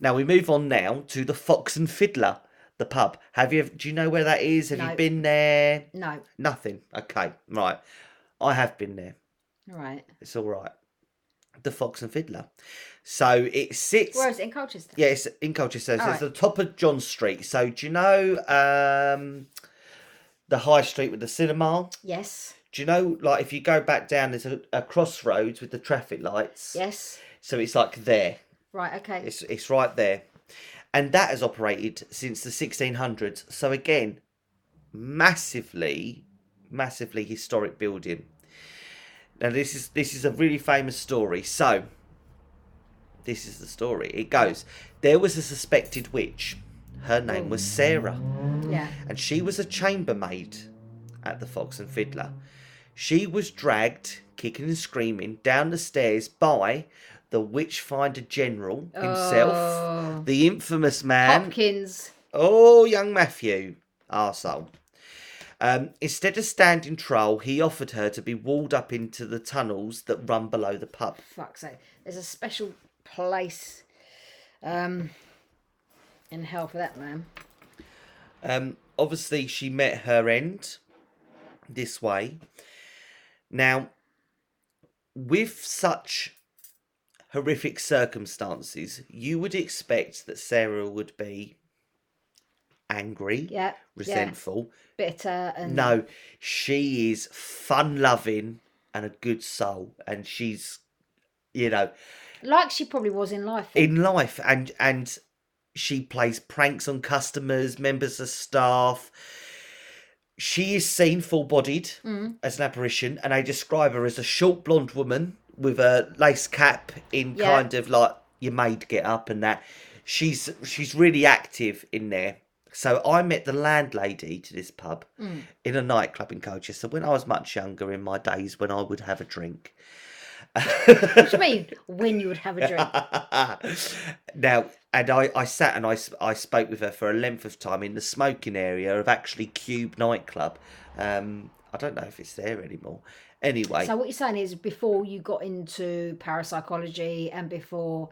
[SPEAKER 1] Now we move on now to the Fox and Fiddler, the pub. Have you? Do you know where that is? Have
[SPEAKER 2] No.
[SPEAKER 1] you been there?
[SPEAKER 2] no,
[SPEAKER 1] Nothing. Okay, right. I have been there.
[SPEAKER 2] Right.
[SPEAKER 1] It's all right. The Fox and Fiddler. So it sits.
[SPEAKER 2] Where is it in Colchester?
[SPEAKER 1] Yeah, in Colchester. So
[SPEAKER 2] All
[SPEAKER 1] it's the top of John Street. So do you know um, the High Street with the cinema?
[SPEAKER 2] Yes,
[SPEAKER 1] Do you know, like, if you go back down, there's a, a crossroads with the traffic lights.
[SPEAKER 2] yes.
[SPEAKER 1] So it's like there.
[SPEAKER 2] Right, okay.
[SPEAKER 1] It's it's right there, and that has operated since the 1600s. So again, massively, massively historic building. Now this is this is a really famous story. So this is the story. It goes: there was a suspected witch. Her name was Sarah
[SPEAKER 2] yeah.
[SPEAKER 1] and she was a chambermaid at the Fox and Fiddler. She was dragged, kicking and screaming, down the stairs by the Witchfinder General himself,
[SPEAKER 2] Oh.
[SPEAKER 1] the infamous man.
[SPEAKER 2] Hopkins.
[SPEAKER 1] Oh, young Matthew, arsehole. Um, instead of standing trial, he offered her to be walled up into the tunnels that run below the pub.
[SPEAKER 2] Fuck's sake. There's a special place um, in hell for that man.
[SPEAKER 1] Um, obviously, she met her end this way. Now, with such horrific circumstances, you would expect that Sarah would be angry,
[SPEAKER 2] Yeah. Yeah.
[SPEAKER 1] resentful.
[SPEAKER 2] Bitter and
[SPEAKER 1] No, she is fun loving and a good soul, and she's, you know,
[SPEAKER 2] like she probably was in life.
[SPEAKER 1] in life and and she plays pranks on customers members of staff she is seen full-bodied
[SPEAKER 2] Mm.
[SPEAKER 1] as an apparition and I describe her as a short blonde woman with a lace cap in
[SPEAKER 2] Yeah.
[SPEAKER 1] kind of like your maid get up and that she's she's really active in there so I met the landlady to this pub
[SPEAKER 2] Mm.
[SPEAKER 1] in a nightclub in Colchester when I was much younger in my days when I would have a drink.
[SPEAKER 2] What do you mean when you would have a drink?
[SPEAKER 1] now, and I, I sat and I, I spoke with her for a length of time in the smoking area of actually Cube nightclub. Um, I don't know if it's there anymore. Anyway,
[SPEAKER 2] So what you're saying is before you got into parapsychology and before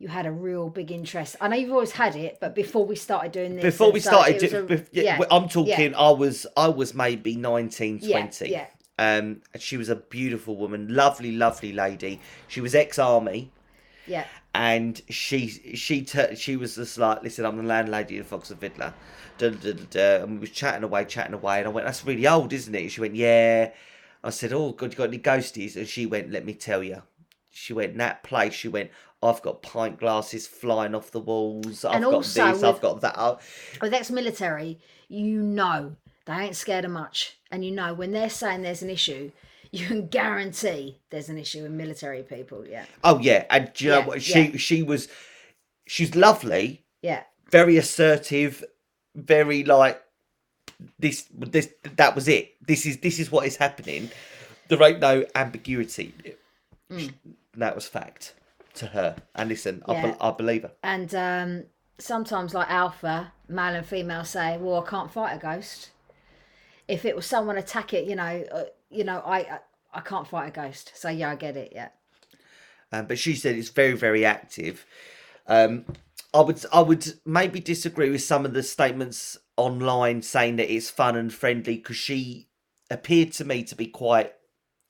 [SPEAKER 2] you had a real big interest. I know you've always had it, but before we started doing this,
[SPEAKER 1] before we started,
[SPEAKER 2] it
[SPEAKER 1] do-
[SPEAKER 2] a-
[SPEAKER 1] yeah,
[SPEAKER 2] yeah,
[SPEAKER 1] I'm talking. I was I was maybe 19,
[SPEAKER 2] yeah,
[SPEAKER 1] 20.
[SPEAKER 2] yeah,
[SPEAKER 1] Um, and she was a beautiful woman, lovely, lovely lady. She was ex-army.
[SPEAKER 2] yeah.
[SPEAKER 1] And she she tur she was just like, listen, I'm the landlady of Fox and Fiddler. Da, da, da. And we was chatting away, chatting away, and I went, that's really old, isn't it? She went, yeah. I said, oh, God, you got any ghosties? And she went, let me tell you. She went, that place, she went, I've got pint glasses flying off the walls. I've
[SPEAKER 2] And
[SPEAKER 1] got
[SPEAKER 2] also
[SPEAKER 1] this, I've got that. Oh, oh
[SPEAKER 2] With ex-military, you know they ain't scared of much, and you know when they're saying there's an issue, you can guarantee there's an issue in military people. Yeah,
[SPEAKER 1] Oh, yeah. And do you know what? She,
[SPEAKER 2] yeah.
[SPEAKER 1] she was, she's lovely,
[SPEAKER 2] yeah,
[SPEAKER 1] very assertive, very like this this that was it. This is this is what is happening. There ain't no ambiguity.
[SPEAKER 2] Mm.
[SPEAKER 1] That was fact to her. And listen, I,
[SPEAKER 2] Yeah.
[SPEAKER 1] be, I believe her.
[SPEAKER 2] and um, sometimes like alpha, male and female say, "Well, I can't fight a ghost." If it was someone attack it, you know, uh, you know, I, I can't fight a ghost. So yeah, I get it. Yeah.
[SPEAKER 1] Um, but she said it's very, very active. Um, I would, I would maybe disagree with some of the statements online saying that it's fun and friendly because she appeared to me to be quite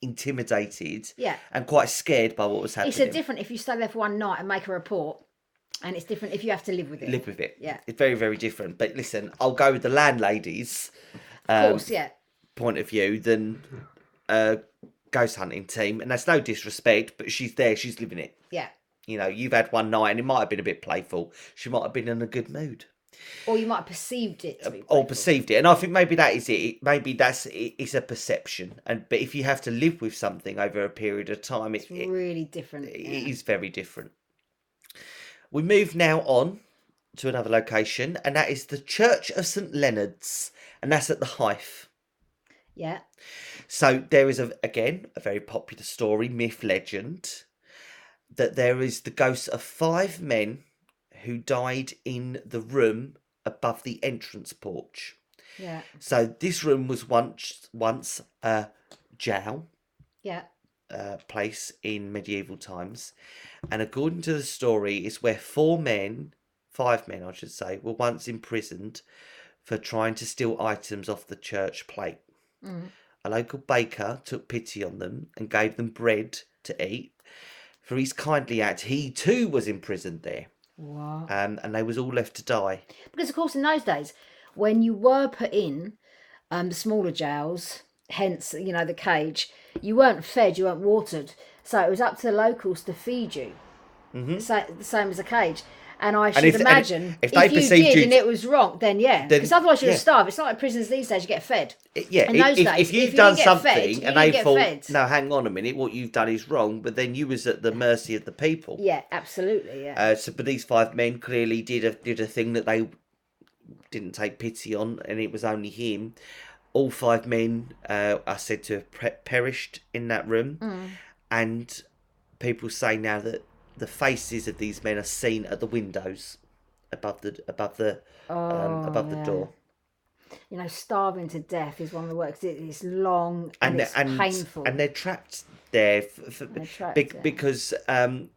[SPEAKER 1] intimidated
[SPEAKER 2] Yeah.
[SPEAKER 1] and quite scared by what was happening.
[SPEAKER 2] It's a different if you stay there for one night and make a report, and it's different if you have to live with it.
[SPEAKER 1] Live with it.
[SPEAKER 2] Yeah.
[SPEAKER 1] it's very, very different. But listen, I'll go with the landlady's
[SPEAKER 2] of
[SPEAKER 1] um,
[SPEAKER 2] course, yeah.
[SPEAKER 1] Point of view than a ghost hunting team, and that's no disrespect, but she's there, she's living it.
[SPEAKER 2] Yeah.
[SPEAKER 1] You know, you've had one night and it might have been a bit playful. She might have been in a good mood.
[SPEAKER 2] Or you might have perceived it to be.
[SPEAKER 1] or perceived it and i think maybe that is it maybe that's it's a perception and but if you have to live with something over a period of time it's it,
[SPEAKER 2] really different.
[SPEAKER 1] it
[SPEAKER 2] yeah.
[SPEAKER 1] is very different we move now on to another location and that is the church of st leonard's and that's at the Hythe
[SPEAKER 2] Yeah.
[SPEAKER 1] so there is a again a very popular story myth legend that there is the ghosts of five men who died in the room above the entrance porch
[SPEAKER 2] Yeah.
[SPEAKER 1] So this room was once once a jail
[SPEAKER 2] Yeah.
[SPEAKER 1] uh, place in medieval times, and according to the story, it's where four men, five men, I should say, were once imprisoned for trying to steal items off the church plate.
[SPEAKER 2] Mm.
[SPEAKER 1] A local baker took pity on them and gave them bread to eat. For his kindly act, he too was imprisoned there,
[SPEAKER 2] Wow.
[SPEAKER 1] um, and they was all left to die.
[SPEAKER 2] Because of course, in those days, when you were put in um, the smaller jails, hence you know the cage, you weren't fed, you weren't watered, so it was up to the locals to feed you. Mm-hmm. So, the same as a cage. And I should
[SPEAKER 1] if- and
[SPEAKER 2] imagine
[SPEAKER 1] if
[SPEAKER 2] if,
[SPEAKER 1] they
[SPEAKER 2] you
[SPEAKER 1] perceived
[SPEAKER 2] did
[SPEAKER 1] you
[SPEAKER 2] and it was wrong, then yeah, because otherwise you'd
[SPEAKER 1] yeah.
[SPEAKER 2] starve. It's not like prisons these days; you get fed.
[SPEAKER 1] Yeah,
[SPEAKER 2] In
[SPEAKER 1] if,
[SPEAKER 2] those
[SPEAKER 1] if,
[SPEAKER 2] days,
[SPEAKER 1] if you've
[SPEAKER 2] if you
[SPEAKER 1] done
[SPEAKER 2] didn't
[SPEAKER 1] something
[SPEAKER 2] fed,
[SPEAKER 1] and they thought, no, hang on a minute, what you've done is wrong, but then you was at the mercy of the people.
[SPEAKER 2] Yeah, absolutely. Yeah,
[SPEAKER 1] Uh, so, but these five men clearly did a did a thing that they didn't take pity on, and it was only him. All five men uh, are said to have pre- perished in that room,
[SPEAKER 2] Mm.
[SPEAKER 1] and people say now that the faces of these men are seen at the windows above the above the um, above the
[SPEAKER 2] Oh,
[SPEAKER 1] door.
[SPEAKER 2] you know, starving to death is one of the works. It, it's long and,
[SPEAKER 1] and
[SPEAKER 2] it's
[SPEAKER 1] they're, and,
[SPEAKER 2] painful.
[SPEAKER 1] and they're trapped there f- f-
[SPEAKER 2] They're trapped there.
[SPEAKER 1] because um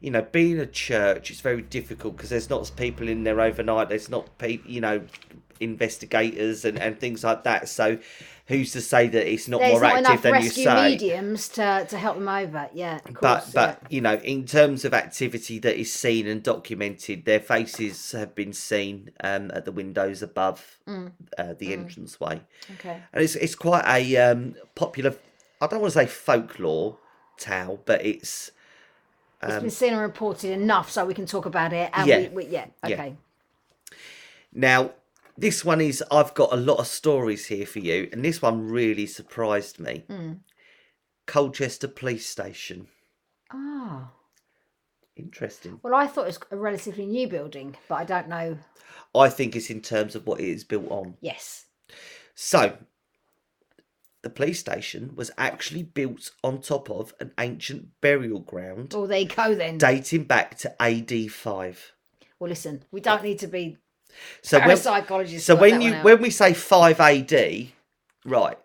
[SPEAKER 1] you know being a church it's very difficult because there's not people in there overnight there's not people you know investigators and, and things like that so who's to say that it's not
[SPEAKER 2] There's
[SPEAKER 1] more
[SPEAKER 2] not
[SPEAKER 1] active than you
[SPEAKER 2] rescue
[SPEAKER 1] say
[SPEAKER 2] mediums to, to help them over. Yeah, of
[SPEAKER 1] but
[SPEAKER 2] course,
[SPEAKER 1] but
[SPEAKER 2] yeah.
[SPEAKER 1] you know in terms of activity that is seen and documented their faces have been seen um at the windows above
[SPEAKER 2] Mm.
[SPEAKER 1] uh, the entranceway
[SPEAKER 2] okay.
[SPEAKER 1] and it's it's quite a um, popular. I don't want to say folklore tale, but it's
[SPEAKER 2] It's
[SPEAKER 1] um,
[SPEAKER 2] been seen and reported enough so we can talk about it. And
[SPEAKER 1] Yeah.
[SPEAKER 2] we, we, yeah,
[SPEAKER 1] Yeah.
[SPEAKER 2] okay.
[SPEAKER 1] now this one is. I've got a lot of stories here for you, and this one really surprised me.
[SPEAKER 2] Mm.
[SPEAKER 1] Colchester Police Station.
[SPEAKER 2] Oh.
[SPEAKER 1] Interesting.
[SPEAKER 2] Well, I thought it's a relatively new building, but I don't know.
[SPEAKER 1] I think it's in terms of what it is built on.
[SPEAKER 2] Yes.
[SPEAKER 1] So, the police station was actually built on top of an ancient burial ground
[SPEAKER 2] Well, there you go then.
[SPEAKER 1] dating back to AD five.
[SPEAKER 2] well, listen, we don't need to be
[SPEAKER 1] So when. So when you when we say five AD, right,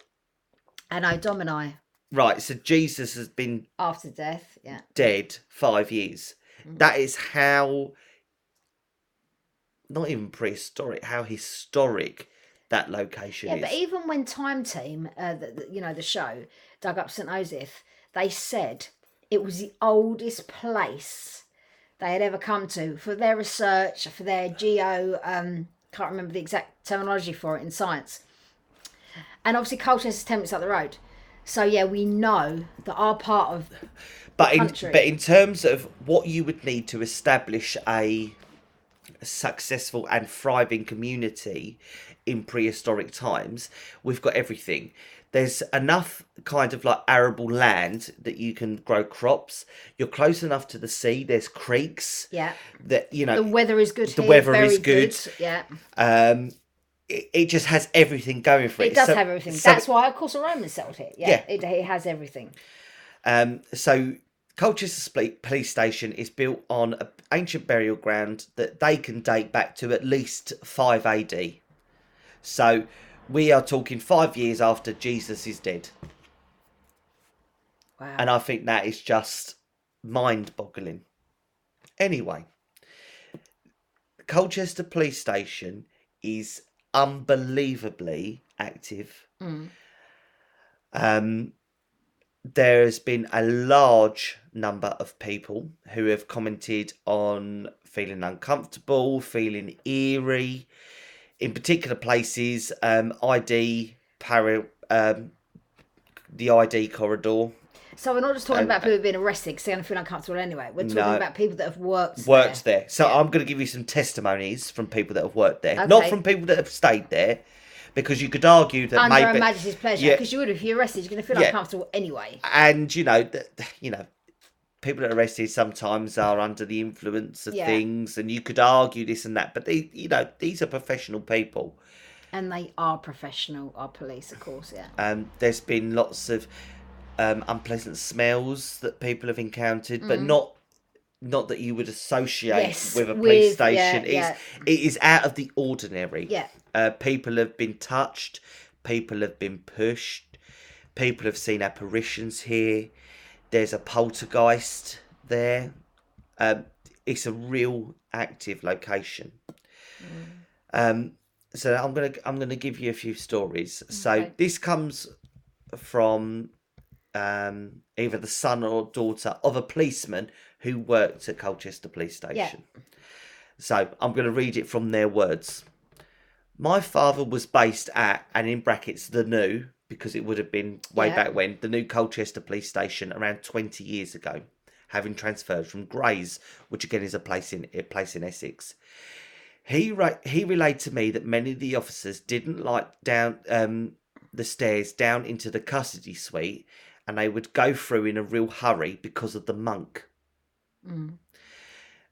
[SPEAKER 2] Anno Domini
[SPEAKER 1] right. So Jesus has been
[SPEAKER 2] after death. Yeah.
[SPEAKER 1] dead five years.
[SPEAKER 2] Mm.
[SPEAKER 1] That is how, not even prehistoric, how historic that location
[SPEAKER 2] Yeah,
[SPEAKER 1] is.
[SPEAKER 2] but even when Time Team, uh, the, the, you know, the show, dug up St. Osyth, they said it was the oldest place they had ever come to for their research, for their geo, um, can't remember the exact terminology for it in science. And obviously, Colchester's 10 minutes up the road. So, yeah, we know that our part of
[SPEAKER 1] but in
[SPEAKER 2] country.
[SPEAKER 1] but in terms of what you would need to establish a successful and thriving community in prehistoric times, we've got everything. There's enough kind of like arable land that you can grow crops. You're close enough to the sea. There's creeks
[SPEAKER 2] Yeah.
[SPEAKER 1] that you know The
[SPEAKER 2] weather is good
[SPEAKER 1] The
[SPEAKER 2] here.
[SPEAKER 1] weather is good.
[SPEAKER 2] Yeah.
[SPEAKER 1] Um, it, it just has everything going for it.
[SPEAKER 2] It does
[SPEAKER 1] So-
[SPEAKER 2] have everything.
[SPEAKER 1] so-
[SPEAKER 2] That's why, of course, the Romans settled it. Yeah.
[SPEAKER 1] Yeah.
[SPEAKER 2] It, it has everything.
[SPEAKER 1] Um, so Colchester Police Station is built on an ancient burial ground that they can date back to at least 5 AD. So we are talking five years after Jesus is dead.
[SPEAKER 2] Wow.
[SPEAKER 1] And I think that is just mind boggling. Anyway, Colchester Police Station is unbelievably active.
[SPEAKER 2] Mm.
[SPEAKER 1] Um, there has been a large number of people who have commented on feeling uncomfortable, feeling eerie. In particular places, um, ID, para, um, the ID corridor
[SPEAKER 2] So we're not just talking
[SPEAKER 1] And-
[SPEAKER 2] about people being arrested because they're going to feel uncomfortable anyway. We're talking
[SPEAKER 1] No.
[SPEAKER 2] about people that have worked
[SPEAKER 1] worked
[SPEAKER 2] there.
[SPEAKER 1] there. So
[SPEAKER 2] Yeah.
[SPEAKER 1] I'm going to give you some testimonies from people that have worked there, not from people that have stayed there, because you could argue that
[SPEAKER 2] under
[SPEAKER 1] maybe
[SPEAKER 2] Her Majesty's pleasure.
[SPEAKER 1] Yeah.
[SPEAKER 2] Because you would, if you're arrested, you're going to feel
[SPEAKER 1] Yeah.
[SPEAKER 2] uncomfortable anyway.
[SPEAKER 1] and you know that you know people that are arrested sometimes are under the influence of
[SPEAKER 2] Yeah.
[SPEAKER 1] things and you could argue this and that but they you know these are professional people
[SPEAKER 2] And they are professional, our police, of course, yeah.
[SPEAKER 1] um there's been lots of um unpleasant smells that people have encountered but
[SPEAKER 2] Mm.
[SPEAKER 1] not not that you would associate
[SPEAKER 2] Yes,
[SPEAKER 1] with a police
[SPEAKER 2] with- yeah,
[SPEAKER 1] station it's
[SPEAKER 2] yeah.
[SPEAKER 1] it is out of the ordinary
[SPEAKER 2] Yeah.
[SPEAKER 1] uh, people have been touched people have been pushed people have seen apparitions here there's a poltergeist there. Um, it's a real active location. Um, so i'm gonna i'm gonna give you a few stories. So this comes from um, either the son or daughter of a policeman who worked at colchester police station. So i'm going to read it from their words. My father was based at, and in brackets, the new, because it would have been way
[SPEAKER 2] Yeah.
[SPEAKER 1] back when, the new Colchester police station around 20 years ago, having transferred from Grays, which again is a place in a place in Essex. He ra- he relayed to me that many of the officers didn't like down um, the stairs down into the custody suite, and they would go through in a real hurry because of the monk.
[SPEAKER 2] Mm.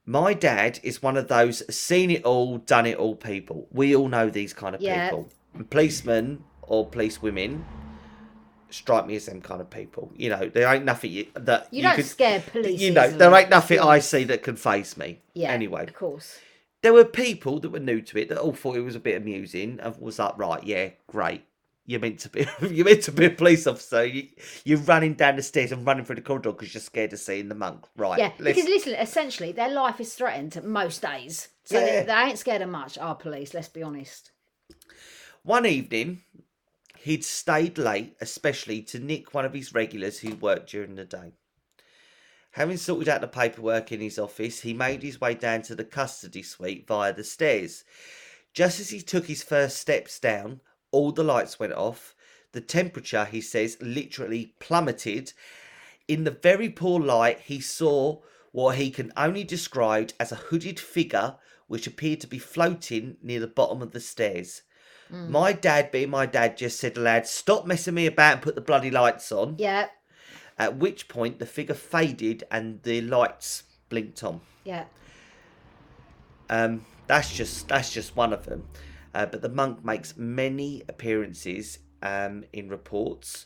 [SPEAKER 1] My dad is one of those seen it all, done it all people. We all know these kind of
[SPEAKER 2] Yeah.
[SPEAKER 1] people. And policemen or police women strike me as them kind of people. You know, there ain't nothing you, that
[SPEAKER 2] You, don't
[SPEAKER 1] could,
[SPEAKER 2] scare police.
[SPEAKER 1] You know, there ain't nothing I see that can face me.
[SPEAKER 2] Yeah.
[SPEAKER 1] Anyway,
[SPEAKER 2] Of course.
[SPEAKER 1] there were people that were new to it that all thought it was a bit amusing and was like, right, yeah, great. You're meant to be. You're meant to be a police officer. You, you're running down the stairs and running through the corridor because you're scared of seeing the monk. Right.
[SPEAKER 2] Yeah.
[SPEAKER 1] let's-
[SPEAKER 2] Because listen, essentially, their life is threatened most days. So
[SPEAKER 1] Yeah.
[SPEAKER 2] they, they ain't scared of much, our police, let's be honest.
[SPEAKER 1] One evening, he'd stayed late, especially to nick one of his regulars who worked during the day. Having sorted out the paperwork in his office, he made his way down to the custody suite via the stairs. Just as he took his first steps down, all the lights went off. The temperature, he says, literally plummeted. In the very poor light, he saw what he can only describe as a hooded figure which appeared to be floating near the bottom of the stairs. My dad, being my dad, just said aloud, Stop messing me about and put the bloody lights on.
[SPEAKER 2] Yeah.
[SPEAKER 1] At which point the figure faded and the lights blinked on.
[SPEAKER 2] Yeah.
[SPEAKER 1] Um, that's just that's just one of them. Uh, but the monk makes many appearances um, in reports.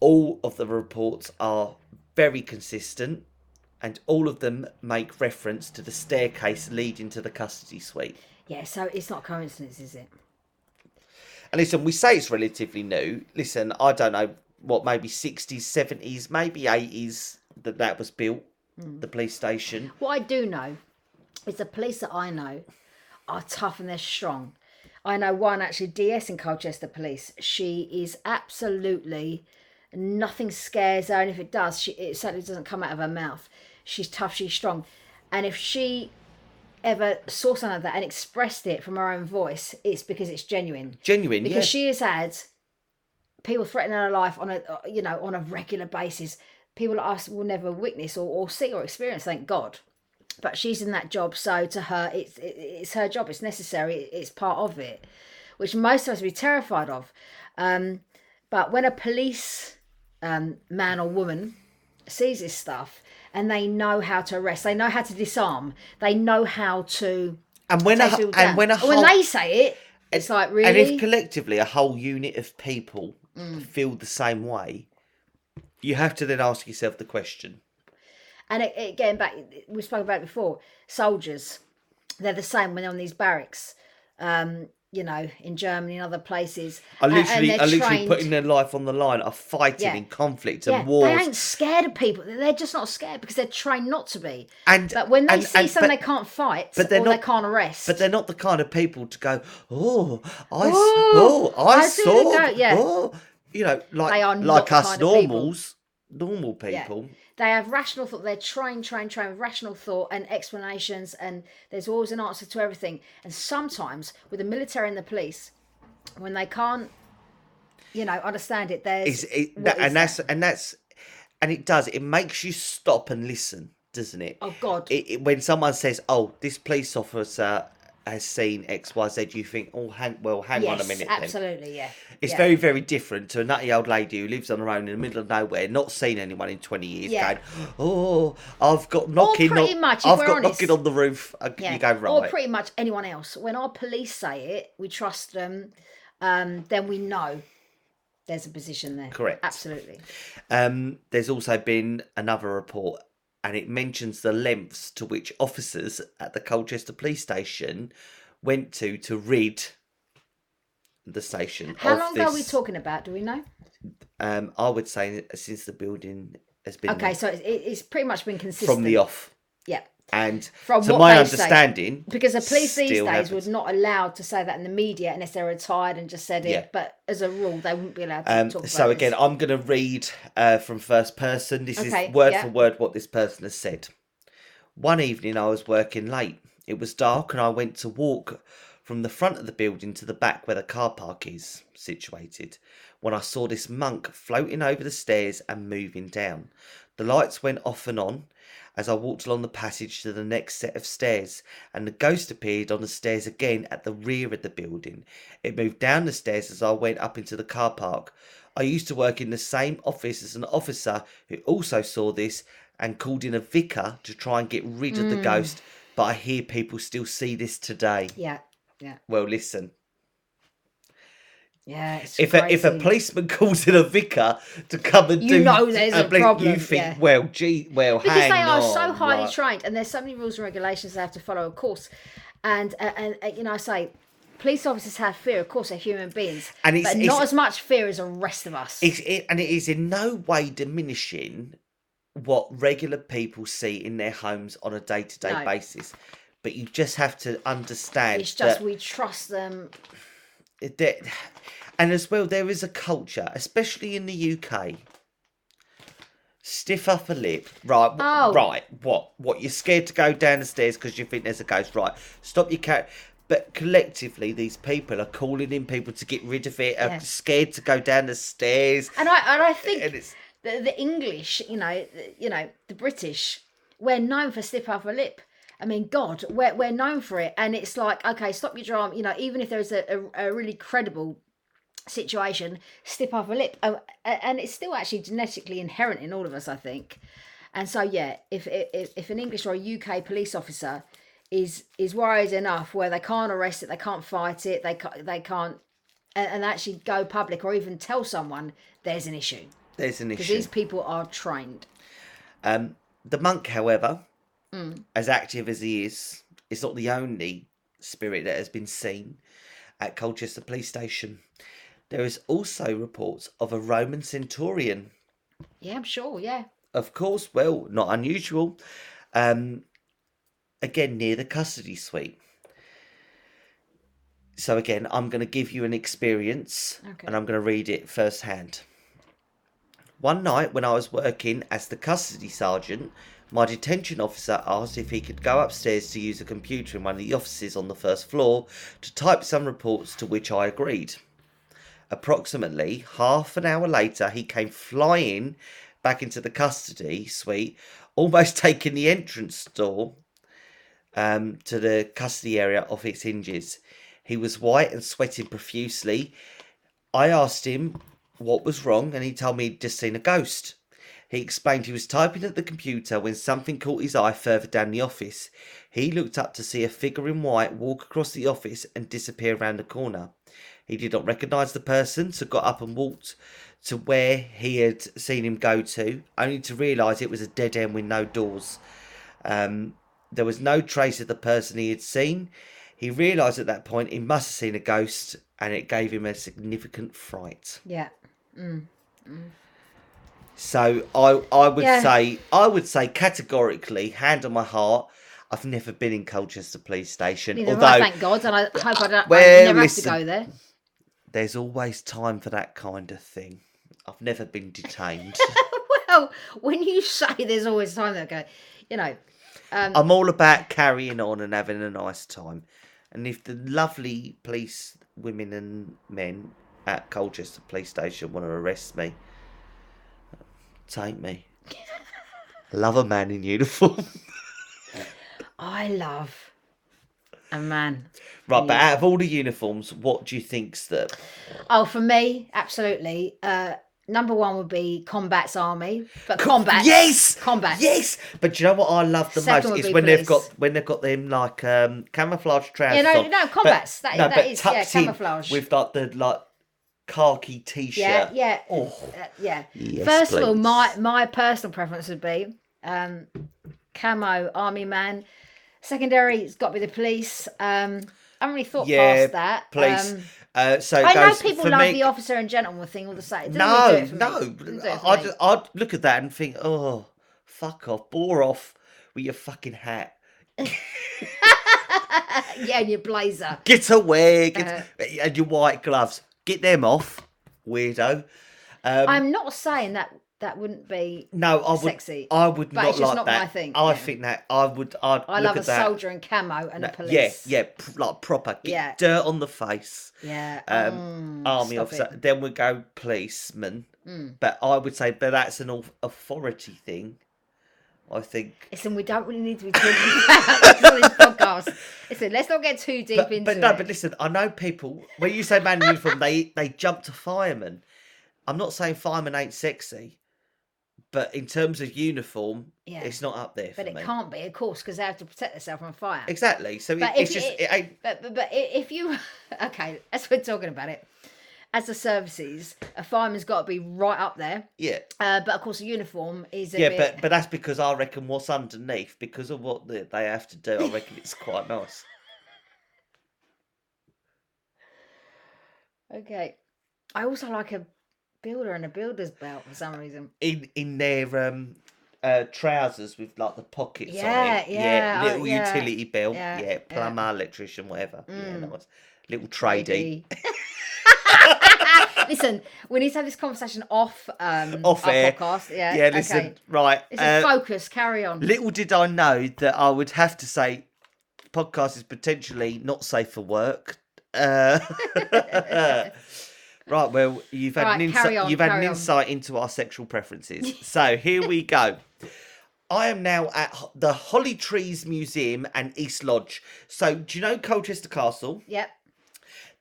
[SPEAKER 1] All of the reports are very consistent, and all of them make reference to the staircase leading to the custody suite.
[SPEAKER 2] Yeah. So it's not coincidence, is it?
[SPEAKER 1] And listen, we say it's relatively new. Listen, I don't know what maybe sixties, seventies, maybe eighties that that was built. Hmm. The police station.
[SPEAKER 2] What I do know is the police that I know are tough and they're strong. I know one actually, DS in Colchester Police. She is absolutely nothing scares her, and if it does, she it certainly doesn't come out of her mouth. She's tough, she's strong, and if she ever saw something like that and expressed it from her own voice, it's because it's genuine.
[SPEAKER 1] Genuine,
[SPEAKER 2] Because
[SPEAKER 1] yeah.
[SPEAKER 2] she has had people threatening her life on a uh, you know on a regular basis. People like us will never witness or, or see or experience. Thank God. But she's in that job, so to her, it's it, it's her job. It's necessary. It's part of it, which most of us would be terrified of. Um, but when a police um, man or woman sees this stuff and they know how to arrest, they know how to disarm, they know how to
[SPEAKER 1] and when a, and
[SPEAKER 2] down.
[SPEAKER 1] when a
[SPEAKER 2] when they say it, it's like really.
[SPEAKER 1] and if collectively a whole unit of people
[SPEAKER 2] Mm.
[SPEAKER 1] feel the same way, you have to then ask yourself the question:
[SPEAKER 2] And it, it, getting back, we spoke about it before. Soldiers, they're the same when they're on these barracks. Um, you know, in Germany and other places.
[SPEAKER 1] Are literally,
[SPEAKER 2] they're
[SPEAKER 1] literally
[SPEAKER 2] trained-
[SPEAKER 1] putting their life on the line, are fighting
[SPEAKER 2] Yeah.
[SPEAKER 1] in conflict
[SPEAKER 2] yeah,
[SPEAKER 1] and wars.
[SPEAKER 2] They ain't scared of people. They're just not scared because they're trained not to be.
[SPEAKER 1] and
[SPEAKER 2] But when they
[SPEAKER 1] and-
[SPEAKER 2] see
[SPEAKER 1] and-
[SPEAKER 2] something
[SPEAKER 1] but-
[SPEAKER 2] they can't fight
[SPEAKER 1] but they're
[SPEAKER 2] or they can't arrest,
[SPEAKER 1] But they're not the kind of people to go, oh, I, s-
[SPEAKER 2] Oh,
[SPEAKER 1] I,
[SPEAKER 2] I
[SPEAKER 1] saw,
[SPEAKER 2] yeah.
[SPEAKER 1] oh, you know, like
[SPEAKER 2] are
[SPEAKER 1] like
[SPEAKER 2] not
[SPEAKER 1] us
[SPEAKER 2] kind of people.
[SPEAKER 1] normal
[SPEAKER 2] Yeah.
[SPEAKER 1] people.
[SPEAKER 2] they have rational thought. They're trained, trained, trained with rational thought and explanations, and there's always an answer to everything. And sometimes with the military and the police, when they can't, you know, understand it, there's
[SPEAKER 1] Is it,
[SPEAKER 2] what
[SPEAKER 1] that,
[SPEAKER 2] is
[SPEAKER 1] and that's
[SPEAKER 2] that?
[SPEAKER 1] and that's and it does. It makes you stop and listen, doesn't it?
[SPEAKER 2] oh god,
[SPEAKER 1] It, it- when someone says, "Oh, this police officer has seen XYZ, you think, "Oh, hang, well, hang
[SPEAKER 2] yes,
[SPEAKER 1] on a minute." Then.
[SPEAKER 2] absolutely, yeah.
[SPEAKER 1] It's
[SPEAKER 2] yeah.
[SPEAKER 1] very, very different to a nutty old lady who lives on her own in the middle of nowhere, not seen anyone in twenty years,
[SPEAKER 2] Yeah.
[SPEAKER 1] going, "Oh, I've got knocking,
[SPEAKER 2] pretty
[SPEAKER 1] on,
[SPEAKER 2] much,
[SPEAKER 1] I've got
[SPEAKER 2] honest.
[SPEAKER 1] knocking on the roof." Uh,
[SPEAKER 2] Yeah.
[SPEAKER 1] You go right.
[SPEAKER 2] Or pretty much anyone else. When our police say it, we trust them. Um, then we know there's a position there.
[SPEAKER 1] Correct.
[SPEAKER 2] Absolutely.
[SPEAKER 1] Um, there's also been another report, and it mentions the lengths to which officers at the Colchester police station went to to rid the station.
[SPEAKER 2] How long ago are we talking about? Do we know?
[SPEAKER 1] Um, I would say since the building has been
[SPEAKER 2] Okay, so it's, it- it's pretty much been consistent.
[SPEAKER 1] from the off. And
[SPEAKER 2] From
[SPEAKER 1] to
[SPEAKER 2] what
[SPEAKER 1] my
[SPEAKER 2] they say.
[SPEAKER 1] understanding,
[SPEAKER 2] Because the police these days
[SPEAKER 1] happens.
[SPEAKER 2] would not allowed to say that in the media unless they're retired and just said it.
[SPEAKER 1] Yeah.
[SPEAKER 2] But as a rule, they wouldn't be allowed to
[SPEAKER 1] Um,
[SPEAKER 2] talk about
[SPEAKER 1] so
[SPEAKER 2] this.
[SPEAKER 1] again, I'm going to read uh, from first person. This
[SPEAKER 2] Okay,
[SPEAKER 1] is word
[SPEAKER 2] yeah.
[SPEAKER 1] for word what this person has said. One evening, I was working late. It was dark, and I went to walk from the front of the building to the back where the car park is situated. When I saw this monk floating over the stairs and moving down, the lights went off and on as I walked along the passage to the next set of stairs, and the ghost appeared on the stairs again at the rear of the building. It moved down the stairs as I went up into the car park. I used to work in the same office as an officer who also saw this and called in a vicar to try and get rid of the hmm. ghost, but I hear people still see this today.
[SPEAKER 2] Yeah. Yeah.
[SPEAKER 1] Well, listen.
[SPEAKER 2] Yeah. It's
[SPEAKER 1] If a, if a policeman calls in a vicar to come and
[SPEAKER 2] You
[SPEAKER 1] do,
[SPEAKER 2] know there's a
[SPEAKER 1] police-
[SPEAKER 2] problem,
[SPEAKER 1] You think,
[SPEAKER 2] yeah.
[SPEAKER 1] well, gee, well,
[SPEAKER 2] because they are
[SPEAKER 1] on,
[SPEAKER 2] so highly
[SPEAKER 1] right.
[SPEAKER 2] trained and there's so many rules and regulations they have to follow of course and uh, and uh, you know i say police officers have fear of course they're human beings
[SPEAKER 1] And it's-
[SPEAKER 2] but
[SPEAKER 1] it's-
[SPEAKER 2] not as much fear as the rest of us
[SPEAKER 1] It's, it, and it is in no way diminishing what regular people see in their homes on a day to day basis. But you just have to understand
[SPEAKER 2] it's just
[SPEAKER 1] that,
[SPEAKER 2] we trust them
[SPEAKER 1] that, and as well, there is a culture, especially in the UK. Stiff upper lip, right?
[SPEAKER 2] Oh.
[SPEAKER 1] Right. What? What? You're scared to go down the stairs because you think there's a ghost, right? Stop your cat. But collectively, these people are calling in people to get rid of it. Are
[SPEAKER 2] Yeah.
[SPEAKER 1] scared to go down the stairs.
[SPEAKER 2] and i and i think
[SPEAKER 1] And
[SPEAKER 2] the, the english you know the, you know the british we're known for stiff upper lip I mean, God, we're, we're known for it. And it's like, okay, stop your drama. You know, even if there's a, a, a really credible situation, stiff upper lip. Oh, and it's still actually genetically inherent in all of us, I think. And so, yeah, if if, if an English or a UK police officer is is worried enough where they can't arrest it, they can't fight it, they can't, they can't, and, and actually go public or even tell someone there's an issue
[SPEAKER 1] there's an issue because
[SPEAKER 2] these people are trained.
[SPEAKER 1] Um, the monk, however,
[SPEAKER 2] Mm.
[SPEAKER 1] as active as he is, is not the only spirit that has been seen at Colchester Police Station. There is also reports of a Roman centurion.
[SPEAKER 2] Yeah, I'm sure. Yeah.
[SPEAKER 1] Of course, well, not unusual. Um, again, near the custody suite. So again, I'm going to give you an experience,
[SPEAKER 2] Okay.
[SPEAKER 1] and I'm going to read it firsthand. One night, when I was working as the custody sergeant, my detention officer asked if he could go upstairs to use a computer in one of the offices on the first floor to type some reports to which I agreed. Approximately half an hour later, he came flying back into the custody suite, almost taking the entrance door um, to the custody area off its hinges. He was white and sweating profusely. I asked him what was wrong, and he told me he'd just seen a ghost. He explained he was typing at the computer when something caught his eye further down the office. He looked up to see a figure in white walk across the office and disappear around the corner. He did not recognise the person, so got up and walked to where he had seen him go to, only to realise it was a dead end with no doors. Um, there was no trace of the person he had seen. He realised at that point he must have seen a ghost, and it gave him a significant fright.
[SPEAKER 2] Yeah.
[SPEAKER 1] So I I would
[SPEAKER 2] Yeah.
[SPEAKER 1] say I would say categorically, hand on my heart, I've never been in Colchester Police Station.
[SPEAKER 2] Neither
[SPEAKER 1] although
[SPEAKER 2] I, thank God, and I hope I don't.
[SPEAKER 1] Well,
[SPEAKER 2] I never
[SPEAKER 1] listen.
[SPEAKER 2] have to go there.
[SPEAKER 1] there's always time for that kind of thing. I've never been detained.
[SPEAKER 2] Well, when you say there's always time that go, you know, um,
[SPEAKER 1] I'm all about carrying on and having a nice time. And if the lovely police women and men at Colchester Police Station want to arrest me, take me. Love a man in uniform.
[SPEAKER 2] I love a man.
[SPEAKER 1] right, but out of all the uniforms, what do you think's the
[SPEAKER 2] Oh, for me, absolutely. Uh, number one would be combat's army, but combat.
[SPEAKER 1] Yes,
[SPEAKER 2] combat.
[SPEAKER 1] Yes, but do you know what I love the
[SPEAKER 2] Second
[SPEAKER 1] most
[SPEAKER 2] would
[SPEAKER 1] is
[SPEAKER 2] be
[SPEAKER 1] when they've
[SPEAKER 2] police.
[SPEAKER 1] got when they've got them like um, camouflage trousers.
[SPEAKER 2] Yeah, no,
[SPEAKER 1] on,
[SPEAKER 2] no, combats. That-
[SPEAKER 1] no,
[SPEAKER 2] that is, yeah, camouflage.
[SPEAKER 1] with like the like khaki t-shirt.
[SPEAKER 2] Yeah, yeah,
[SPEAKER 1] Oh,
[SPEAKER 2] uh, yeah.
[SPEAKER 1] Yes,
[SPEAKER 2] First of all, my my personal preference would be um, camo army man. Secondary, it's got to be the police. Um, I haven't really thought
[SPEAKER 1] yeah,
[SPEAKER 2] past that.
[SPEAKER 1] police.
[SPEAKER 2] Um,
[SPEAKER 1] uh, so
[SPEAKER 2] I know people love
[SPEAKER 1] me,
[SPEAKER 2] the officer and gentleman thing all the same.
[SPEAKER 1] No,
[SPEAKER 2] really do it for
[SPEAKER 1] no.
[SPEAKER 2] me. Doesn't do it for
[SPEAKER 1] I'd. I'd look at that and think, oh, fuck off, bore off with your fucking hat.
[SPEAKER 2] yeah, and your blazer.
[SPEAKER 1] Get away, get,
[SPEAKER 2] Uh-huh.
[SPEAKER 1] and your white gloves. Get them off, weirdo. Um,
[SPEAKER 2] I'm not saying that that wouldn't be.
[SPEAKER 1] no, I would.
[SPEAKER 2] sexy,
[SPEAKER 1] I would
[SPEAKER 2] but
[SPEAKER 1] not
[SPEAKER 2] it's just
[SPEAKER 1] like
[SPEAKER 2] not
[SPEAKER 1] that.
[SPEAKER 2] my thing,
[SPEAKER 1] I
[SPEAKER 2] yeah.
[SPEAKER 1] think that I would. I'd
[SPEAKER 2] I love a soldier in camo and a
[SPEAKER 1] No,
[SPEAKER 2] police.
[SPEAKER 1] Yeah, yeah, pr- like proper. Get
[SPEAKER 2] Yeah.
[SPEAKER 1] dirt on the face.
[SPEAKER 2] yeah.
[SPEAKER 1] Um,
[SPEAKER 2] Mm,
[SPEAKER 1] army officer.
[SPEAKER 2] it.
[SPEAKER 1] Then we go policeman.
[SPEAKER 2] Mm.
[SPEAKER 1] But I would say, but that's an authority thing. I think.
[SPEAKER 2] Listen, we don't really need to be talking about this on this podcast. Listen, let's not get too deep
[SPEAKER 1] But,
[SPEAKER 2] into
[SPEAKER 1] but no,
[SPEAKER 2] it.
[SPEAKER 1] but listen, I know people. When you say man in uniform, they they jump to fireman. I'm not saying fireman ain't sexy, but in terms of uniform,
[SPEAKER 2] Yeah.
[SPEAKER 1] it's not up there for
[SPEAKER 2] But it
[SPEAKER 1] me.
[SPEAKER 2] can't be, of course, because they have to protect themselves from fire.
[SPEAKER 1] Exactly. So it, it's just
[SPEAKER 2] it-. But, but but if you okay, as we're talking about it, as the services, a fireman's got to be right up there.
[SPEAKER 1] Yeah.
[SPEAKER 2] Uh, but of course, a uniform is a
[SPEAKER 1] Yeah,
[SPEAKER 2] bit.
[SPEAKER 1] but but that's because I reckon what's underneath, because of what the, they have to do, I reckon it's quite nice.
[SPEAKER 2] okay. I also like a builder and a builder's belt for some reason.
[SPEAKER 1] In in their um uh trousers with like the pockets on
[SPEAKER 2] Yeah,
[SPEAKER 1] it.
[SPEAKER 2] yeah, oh,
[SPEAKER 1] little
[SPEAKER 2] yeah,
[SPEAKER 1] utility belt.
[SPEAKER 2] yeah,
[SPEAKER 1] Yeah,
[SPEAKER 2] yeah.
[SPEAKER 1] plumber, electrician, whatever. Yeah,
[SPEAKER 2] Mm.
[SPEAKER 1] nice. Little tradie.
[SPEAKER 2] Listen, we need to have this conversation off um
[SPEAKER 1] Off
[SPEAKER 2] our
[SPEAKER 1] air.
[SPEAKER 2] podcast. Yeah.
[SPEAKER 1] Yeah, listen,
[SPEAKER 2] Okay.
[SPEAKER 1] right.
[SPEAKER 2] This
[SPEAKER 1] uh,
[SPEAKER 2] focus. Carry on.
[SPEAKER 1] little did I know that I would have to say podcast is potentially not safe for work. Uh, right, well, you've had
[SPEAKER 2] Right,
[SPEAKER 1] an insight.
[SPEAKER 2] on,
[SPEAKER 1] You've had an
[SPEAKER 2] carry on.
[SPEAKER 1] into our sexual preferences. so here we go. I am now at the Holly Trees Museum and East Lodge. So, do you know Colchester Castle?
[SPEAKER 2] Yep.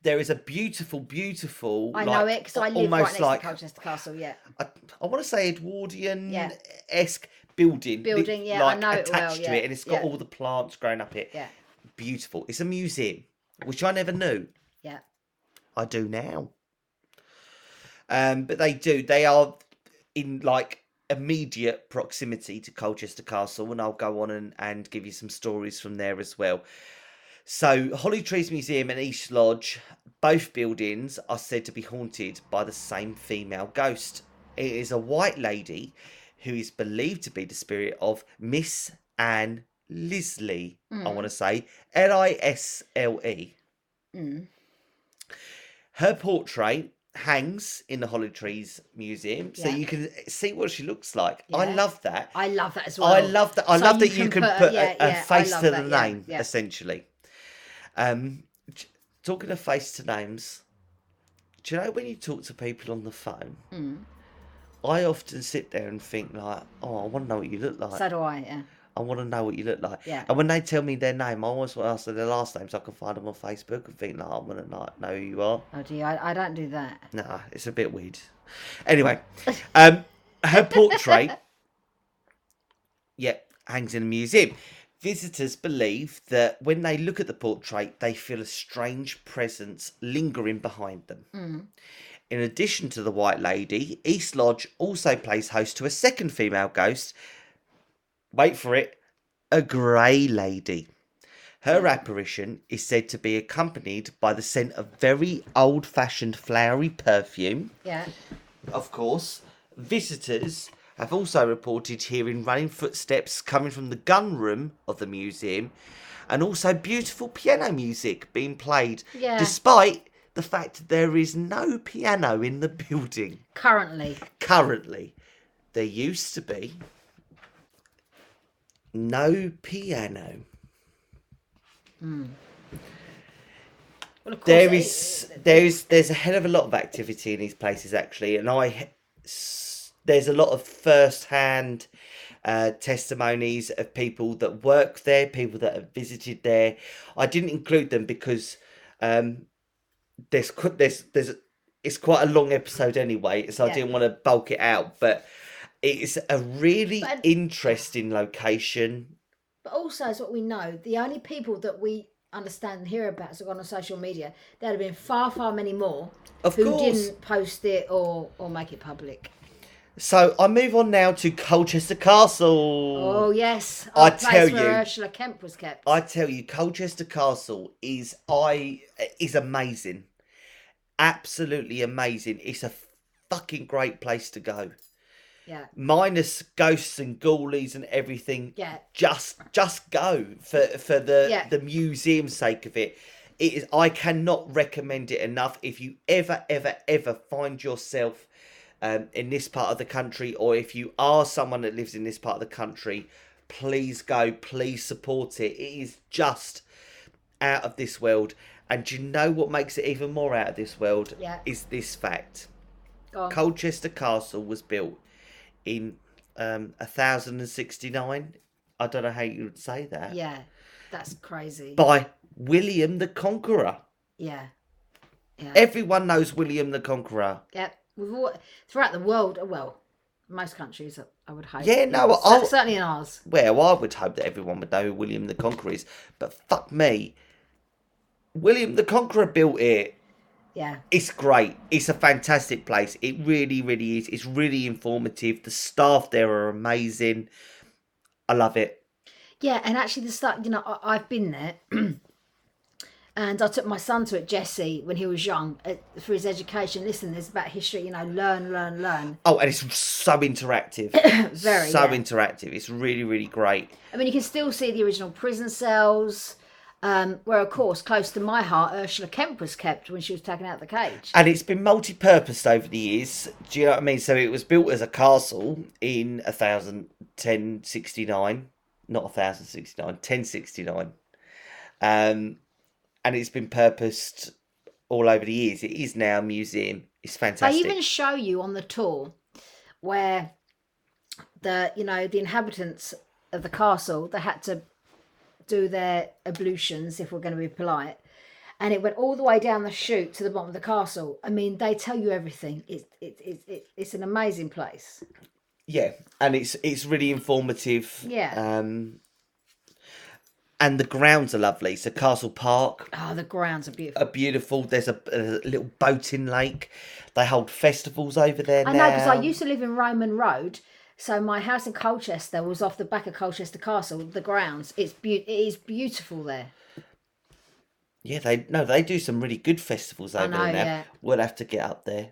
[SPEAKER 1] There is a beautiful, beautiful.
[SPEAKER 2] I
[SPEAKER 1] like,
[SPEAKER 2] know it because I live right
[SPEAKER 1] almost
[SPEAKER 2] next
[SPEAKER 1] like
[SPEAKER 2] to Colchester Castle. Yeah.
[SPEAKER 1] I, I want to say Edwardian
[SPEAKER 2] Yeah.
[SPEAKER 1] esque building. li-
[SPEAKER 2] Building, yeah, I
[SPEAKER 1] like
[SPEAKER 2] know it well,
[SPEAKER 1] attached to it, and it's got
[SPEAKER 2] yeah.
[SPEAKER 1] all the plants growing up it.
[SPEAKER 2] Yeah.
[SPEAKER 1] Beautiful. It's a museum, which I never knew.
[SPEAKER 2] Yeah.
[SPEAKER 1] I do now. Um, but they do. They are in like immediate proximity to Colchester Castle, and I'll go on and, and give you some stories from there as well. So, Holly Trees Museum and East Lodge, both buildings are said to be haunted by the same female ghost. It is a white lady who is believed to be the spirit of Miss Anne Lisley. I
[SPEAKER 2] Mm.
[SPEAKER 1] want to say L I S L E.
[SPEAKER 2] Mm.
[SPEAKER 1] Her portrait hangs in the Holly Trees Museum, so you can see what she looks like. I love that.
[SPEAKER 2] I love that as well.
[SPEAKER 1] I love that. I
[SPEAKER 2] So
[SPEAKER 1] love
[SPEAKER 2] you
[SPEAKER 1] that you
[SPEAKER 2] can put a-
[SPEAKER 1] put,
[SPEAKER 2] yeah,
[SPEAKER 1] a, a
[SPEAKER 2] yeah, I
[SPEAKER 1] face to
[SPEAKER 2] that,
[SPEAKER 1] the
[SPEAKER 2] yeah,
[SPEAKER 1] name,
[SPEAKER 2] yeah.
[SPEAKER 1] essentially. Um, talking of face to names, do you know when you talk to people on the phone?
[SPEAKER 2] Mm.
[SPEAKER 1] I often sit there and think like, oh, I want to know what you look like.
[SPEAKER 2] So do I. Yeah.
[SPEAKER 1] I want to know what you look like.
[SPEAKER 2] Yeah.
[SPEAKER 1] And when they tell me their name, I always want to ask them their last name so I can find them on Facebook and think, like, I want to know, know who you are.
[SPEAKER 2] Oh gee, I, I don't do that.
[SPEAKER 1] Nah, it's a bit weird. Anyway, um, her portrait, yep, hangs in a museum. Visitors believe that when they look at the portrait, they feel a strange presence lingering behind them. Hmm. In addition to the White Lady, East Lodge also plays host to a second female ghost. Wait for it, a Grey Lady. Her hmm. apparition is said to be accompanied by the scent of very old fashioned flowery perfume.
[SPEAKER 2] Yeah.
[SPEAKER 1] Of course, visitors have also reported hearing running footsteps coming from the gun room of the museum and also beautiful piano music being played,
[SPEAKER 2] Yeah.
[SPEAKER 1] despite the fact that there is no piano in the building
[SPEAKER 2] Currently.
[SPEAKER 1] currently. There used to be no piano. Hmm.
[SPEAKER 2] Well, of course,
[SPEAKER 1] There is there is there's a hell of a lot of activity in these places actually, and I there's a lot of first hand uh, testimonies of people that work there, people that have visited there. I didn't include them because um, there's there's there's it's quite a long episode anyway, so I didn't want to bulk it out, but. It's a really
[SPEAKER 2] But-
[SPEAKER 1] interesting location.
[SPEAKER 2] But also, as what we know, the only people that we understand and hear about have gone on social media. there'd have been far, far many more
[SPEAKER 1] Of
[SPEAKER 2] who
[SPEAKER 1] course.
[SPEAKER 2] didn't post it or or make it public.
[SPEAKER 1] So I move on now to Colchester Castle.
[SPEAKER 2] Oh yes,
[SPEAKER 1] I tell
[SPEAKER 2] where
[SPEAKER 1] you-
[SPEAKER 2] Ursula Kemp was kept.
[SPEAKER 1] I tell you, Colchester Castle is I is amazing, absolutely amazing. It's a fucking great place to go.
[SPEAKER 2] yeah,
[SPEAKER 1] Minus ghosts and ghoulies and everything.
[SPEAKER 2] yeah,
[SPEAKER 1] Just just go for for the
[SPEAKER 2] Yeah.
[SPEAKER 1] the museum sake of it. It is. I cannot recommend it enough. If you ever ever ever find yourself um, in this part of the country, or if you are someone that lives in this part of the country, please go, please support it. It is just out of this world. And do you know what makes it even more out of this world?
[SPEAKER 2] Yeah.
[SPEAKER 1] Is this fact. Colchester Castle was built in um, 1069. I don't know how you would say that.
[SPEAKER 2] yeah, that's crazy.
[SPEAKER 1] By William the Conqueror.
[SPEAKER 2] yeah, yeah,
[SPEAKER 1] Everyone knows William the Conqueror.
[SPEAKER 2] yeah. We've all, throughout the world, well, most countries, I would hope.
[SPEAKER 1] Yeah, no, I'll-
[SPEAKER 2] certainly in ours.
[SPEAKER 1] Well, I would hope that everyone would know who William the Conqueror is, but fuck me. William the Conqueror built it.
[SPEAKER 2] Yeah,
[SPEAKER 1] It's great. It's a fantastic place. It really, really is. It's really informative. The staff there are amazing. I love it.
[SPEAKER 2] Yeah, and actually, the start, you know, I, I've been there, and I took my son to it, Jesse, when he was young, uh, for his education. Listen, there's about history, you know, learn, learn, learn.
[SPEAKER 1] Oh, and it's so interactive.
[SPEAKER 2] Very,
[SPEAKER 1] so
[SPEAKER 2] yeah.
[SPEAKER 1] interactive. It's really, really great.
[SPEAKER 2] I mean, you can still see the original prison cells, um, where, of course, close to my heart, Ursula Kemp was kept when she was taken out of the cage.
[SPEAKER 1] And it's been multi-purposed over the years. Do you know what I mean? So it was built as a castle in a thousand ten sixty nine, not a thousand sixty nine, ten sixty nine. Um, and it's been purposed all over the years. It is now a museum. It's fantastic.
[SPEAKER 2] They even show you on the tour where the, you know, the inhabitants of the castle, they had to do their ablutions, if we're going to be polite. And it went all the way down the chute to the bottom of the castle. I mean, they tell you everything. It's it, it, it, it's an amazing place.
[SPEAKER 1] Yeah, and it's it's really informative.
[SPEAKER 2] Yeah.
[SPEAKER 1] Um, and the grounds are lovely. So Castle Park
[SPEAKER 2] Oh, the grounds are beautiful.
[SPEAKER 1] are beautiful. There's a, a little boating lake. They hold festivals over there
[SPEAKER 2] I
[SPEAKER 1] now.
[SPEAKER 2] know because I used to live in Roman Road, so my house in Colchester was off the back of Colchester Castle. The grounds, it's be- it is beautiful there.
[SPEAKER 1] Yeah, they no, they do some really good festivals over
[SPEAKER 2] know,
[SPEAKER 1] there now.
[SPEAKER 2] yeah.
[SPEAKER 1] We'll have to get up there.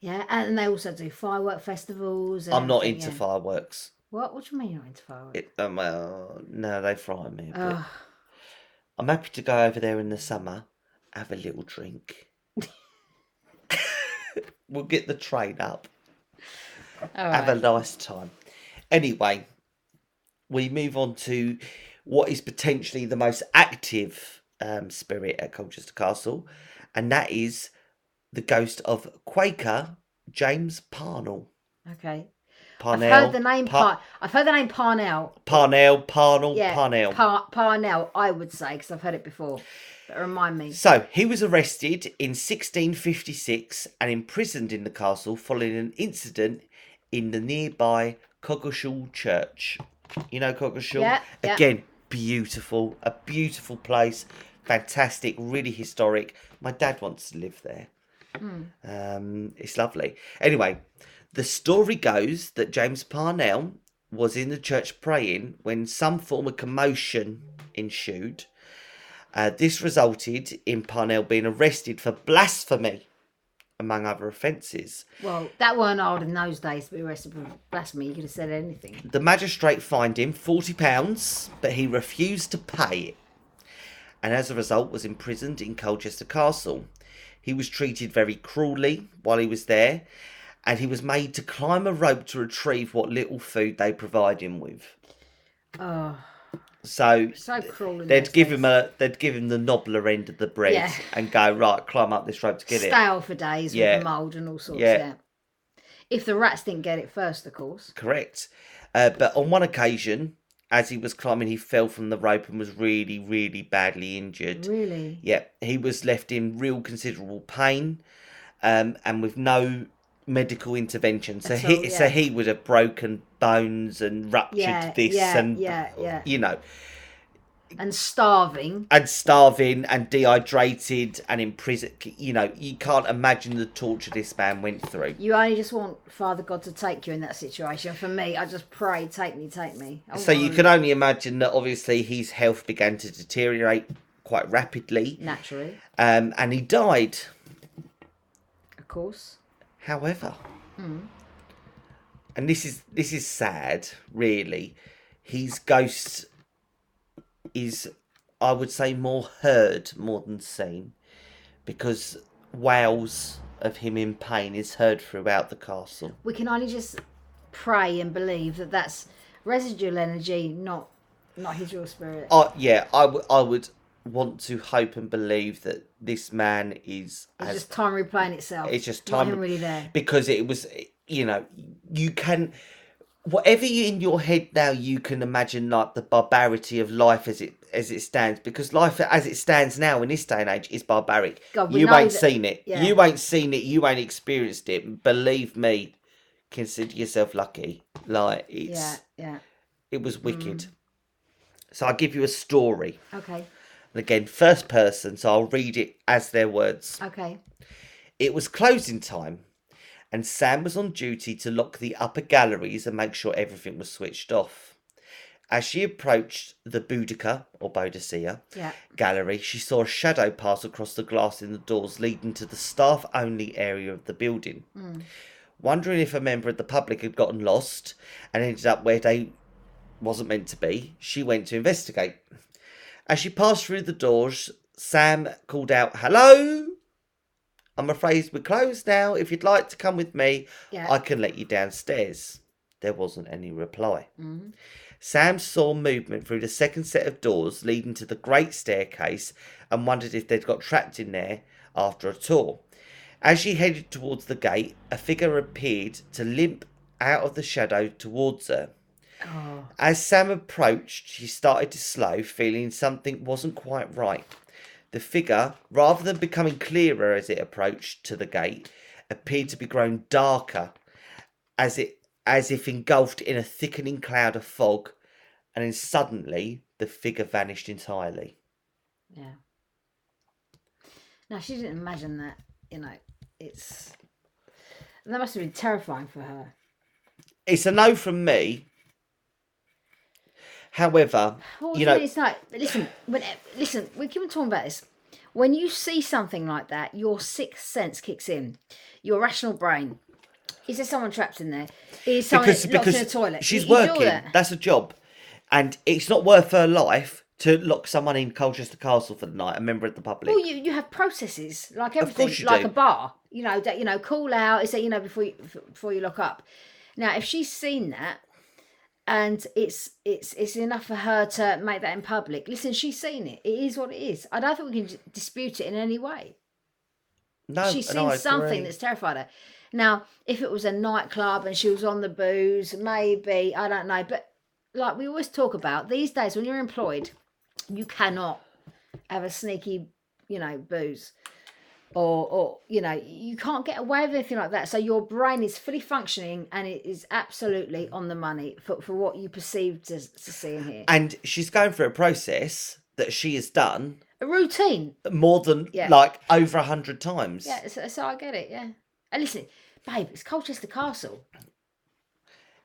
[SPEAKER 2] Yeah, and they also do firework festivals. And
[SPEAKER 1] I'm not into
[SPEAKER 2] yeah.
[SPEAKER 1] fireworks.
[SPEAKER 2] What? What do you mean you're into fireworks?
[SPEAKER 1] It, um, well, no, they frighten me a bit.
[SPEAKER 2] Ugh.
[SPEAKER 1] I'm happy to go over there in the summer, have a little drink. we'll get the train up,
[SPEAKER 2] all
[SPEAKER 1] have a nice time. Anyway, we move on to what is potentially the most active um, spirit at Colchester Castle, and that is the ghost of Quaker James Parnell.
[SPEAKER 2] Okay.
[SPEAKER 1] Parnell.
[SPEAKER 2] I've heard the name
[SPEAKER 1] Par-
[SPEAKER 2] Par- I've heard the name Parnell.
[SPEAKER 1] Parnell, Parnell,
[SPEAKER 2] Yeah,
[SPEAKER 1] Parnell.
[SPEAKER 2] Par- Parnell. I would say because I've heard it before. But remind me.
[SPEAKER 1] So he was arrested in 1656 and imprisoned in the castle following an incident in the nearby Coggeshall Church. You know Coggeshall?
[SPEAKER 2] Yeah, yeah.
[SPEAKER 1] Again, beautiful, a beautiful place, fantastic, really historic. My dad wants to live there. Um, it's lovely. Anyway, the story goes that James Parnell was in the church praying when some form of commotion ensued. Uh, this resulted in Parnell being arrested for blasphemy, among other offences.
[SPEAKER 2] Well, that weren't hard in those days to be arrested for blasphemy. You could have said anything.
[SPEAKER 1] The magistrate fined him £40, but he refused to pay it, and as a result was imprisoned in Colchester Castle. He was treated very cruelly while he was there, and he was made to climb a rope to retrieve what little food they provide him with.
[SPEAKER 2] Oh,
[SPEAKER 1] So
[SPEAKER 2] so cruel.
[SPEAKER 1] they'd give
[SPEAKER 2] days.
[SPEAKER 1] him a they'd give him the nobbler end of the bread
[SPEAKER 2] Yeah.
[SPEAKER 1] and go right, climb up this rope to get it.
[SPEAKER 2] stale for days
[SPEAKER 1] Yeah.
[SPEAKER 2] with mould and all sorts.
[SPEAKER 1] Yeah.
[SPEAKER 2] Yeah. If the rats didn't get it first, of course.
[SPEAKER 1] Correct. Uh, but on one occasion, as he was climbing, he fell from the rope and was really, really badly injured.
[SPEAKER 2] Really.
[SPEAKER 1] Yeah, he was left in real considerable pain, um, and with no medical intervention. So
[SPEAKER 2] At
[SPEAKER 1] he,
[SPEAKER 2] all,
[SPEAKER 1] so he would have broken bones and ruptured
[SPEAKER 2] Yeah,
[SPEAKER 1] this
[SPEAKER 2] yeah,
[SPEAKER 1] and
[SPEAKER 2] yeah, yeah.
[SPEAKER 1] you know,
[SPEAKER 2] And starving.
[SPEAKER 1] and starving and dehydrated and in prison. You know, you can't imagine the torture this man went through.
[SPEAKER 2] You only just want Father God to take you in that situation. For me, I just pray, take me, take me. I
[SPEAKER 1] So you can only imagine that obviously his health began to deteriorate quite rapidly,
[SPEAKER 2] naturally,
[SPEAKER 1] um, and he died.
[SPEAKER 2] of course.
[SPEAKER 1] However, and this is this is sad, really. His ghost is, I would say, more heard more than seen, because wails of him in pain is heard throughout the castle.
[SPEAKER 2] We can only just pray and believe that that's residual energy, not not his real spirit.
[SPEAKER 1] Uh, yeah, I would I would want to hope and believe that this man is
[SPEAKER 2] it's
[SPEAKER 1] as
[SPEAKER 2] just time replaying itself.
[SPEAKER 1] it's just time
[SPEAKER 2] him really there.
[SPEAKER 1] because it was you know you can whatever you in your head now you can imagine like the barbarity of life as it as it stands because life as it stands now in this day and age is barbaric
[SPEAKER 2] God,
[SPEAKER 1] you ain't
[SPEAKER 2] that-
[SPEAKER 1] seen it
[SPEAKER 2] yeah.
[SPEAKER 1] you ain't seen it you ain't experienced it believe me consider yourself lucky like it's
[SPEAKER 2] Yeah, yeah.
[SPEAKER 1] it was
[SPEAKER 2] Mm.
[SPEAKER 1] wicked so i'll give you a story
[SPEAKER 2] Okay,
[SPEAKER 1] and again first person so i'll read it as their words
[SPEAKER 2] okay.
[SPEAKER 1] it was closing time, and Sam was on duty to lock the upper galleries and make sure everything was switched off. As she approached the Boudica, or Boadicea,
[SPEAKER 2] Yeah.
[SPEAKER 1] gallery, she saw a shadow pass across the glass in the doors leading to the staff only area of the building. Hmm. Wondering if a member of the public had gotten lost and ended up where they wasn't meant to be, she went to investigate. As she passed through the doors, Sam called out, Hello? I'm afraid we're closed now. If you'd like to come with me,
[SPEAKER 2] Yeah.
[SPEAKER 1] I can let you downstairs. There wasn't any reply.
[SPEAKER 2] Mhm.
[SPEAKER 1] Sam saw movement through the second set of doors leading to the great staircase and wondered if they'd got trapped in there after a tour. As she headed towards the gate, a figure appeared to limp out of the shadow towards her. As Sam approached, he started to slow, feeling something wasn't quite right. The figure, rather than becoming clearer as it approached to the gate, appeared to be growing darker, as it as if engulfed in a thickening cloud of fog, and then suddenly the figure vanished entirely.
[SPEAKER 2] yeah. Now she didn't imagine that. You know, it's that must have been terrifying for her.
[SPEAKER 1] It's a no from me. However,
[SPEAKER 2] Well,
[SPEAKER 1] you know,
[SPEAKER 2] it's like listen, when listen, we keep on talking about this. When you see something like that, your sixth sense kicks in. Your rational brain. Is there someone trapped in there? Is someone
[SPEAKER 1] because
[SPEAKER 2] locked
[SPEAKER 1] because
[SPEAKER 2] in a toilet?
[SPEAKER 1] she's
[SPEAKER 2] You- you
[SPEAKER 1] working.
[SPEAKER 2] that.
[SPEAKER 1] That's a job, and it's not worth her life to lock someone in Colchester Castle for the night, a member of the public.
[SPEAKER 2] Well, you, you have processes like everything, like
[SPEAKER 1] do.
[SPEAKER 2] a bar. You know that you know call out. Is that you know before you before you lock up. Now, if she's seen that, and it's it's it's enough for her to make that in public. Listen, she's seen it. It is what it is. I don't think we can dispute it in any way.
[SPEAKER 1] no,
[SPEAKER 2] she's seen
[SPEAKER 1] I
[SPEAKER 2] something that's terrified her. Now, if it was a nightclub and she was on the booze, maybe I don't know. But like we always talk about these days, when you're employed, you cannot have a sneaky, you know, booze. Or or you know you can't get away with anything like that so your brain is fully functioning and it is absolutely on the money for, for what you perceive to, to see and hear
[SPEAKER 1] And she's going through a process that she has done
[SPEAKER 2] a routine
[SPEAKER 1] more than
[SPEAKER 2] Yeah.
[SPEAKER 1] like over a hundred times.
[SPEAKER 2] yeah so, so i get it yeah and listen babe it's colchester castle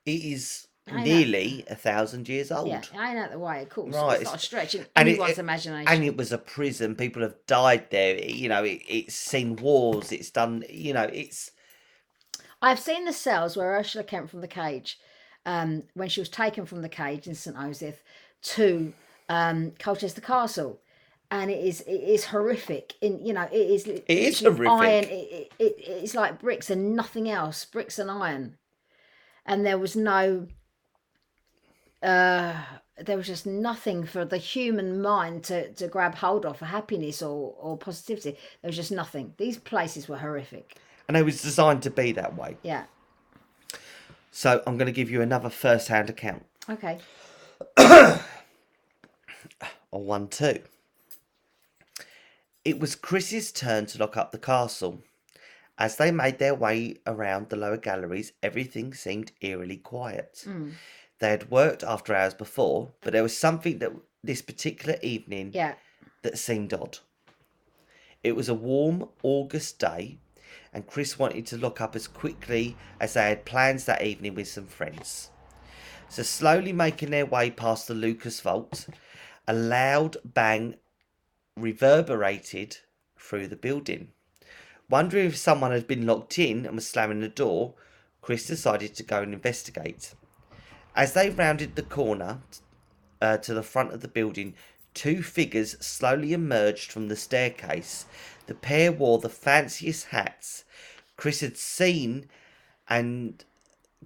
[SPEAKER 1] It is. Nearly a thousand years old.
[SPEAKER 2] yeah i ain't out the way of course
[SPEAKER 1] Right,
[SPEAKER 2] it's not a stretch in
[SPEAKER 1] and it-
[SPEAKER 2] anyone's
[SPEAKER 1] it-
[SPEAKER 2] imagination
[SPEAKER 1] And it was a prison. People have died there. It- You know, it, it's seen wars. It's done. You know, it's
[SPEAKER 2] I've seen the cells where Ursula Kemp from the cage, um, when she was taken from the cage in St Osyth to um, Colchester Castle, and it is it is horrific. In you know it is it
[SPEAKER 1] is
[SPEAKER 2] Iron.
[SPEAKER 1] horrific.
[SPEAKER 2] It, it, it, it's like bricks and nothing else. Bricks and iron, and there was no. Uh, there was just nothing for the human mind to, to grab hold of for happiness or, or positivity. There was just nothing. These places were horrific.
[SPEAKER 1] and it was designed to be that way.
[SPEAKER 2] Yeah.
[SPEAKER 1] So I'm going to give you another first-hand account
[SPEAKER 2] Okay.
[SPEAKER 1] on one two. It was Chris's turn to lock up the castle. As they made their way around the lower galleries, everything seemed eerily quiet. They had worked after hours before, but there was something that this particular evening
[SPEAKER 2] Yeah.
[SPEAKER 1] that seemed odd. It was a warm August day, and Chris wanted to look up as quickly as they had plans that evening with some friends. So, slowly making their way past the Lucas vault, a loud bang reverberated through the building. Wondering if someone had been locked in and was slamming the door, Chris decided to go and investigate. As they rounded the corner uh, to the front of the building, two figures slowly emerged from the staircase. The pair wore the fanciest hats Chris had seen and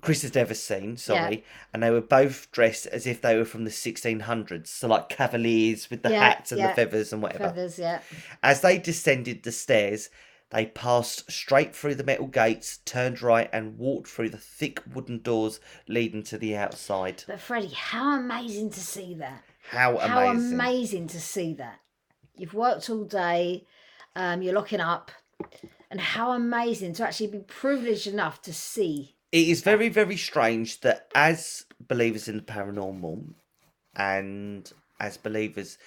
[SPEAKER 1] Chris had ever seen, sorry, and they were both dressed as if they were from the 1600s, so like cavaliers with the
[SPEAKER 2] Yeah,
[SPEAKER 1] hats and
[SPEAKER 2] yeah.
[SPEAKER 1] the feathers and whatever.
[SPEAKER 2] Feathers, yeah.
[SPEAKER 1] As they descended the stairs, they passed straight through the metal gates, turned right, and walked through the thick wooden doors leading to the outside.
[SPEAKER 2] But Freddie, how amazing to see that.
[SPEAKER 1] How amazing!
[SPEAKER 2] How amazing to see that. You've worked all day, um, you're locking up, and how amazing to actually be privileged enough to see.
[SPEAKER 1] It is very, very strange that as believers in the paranormal and as believers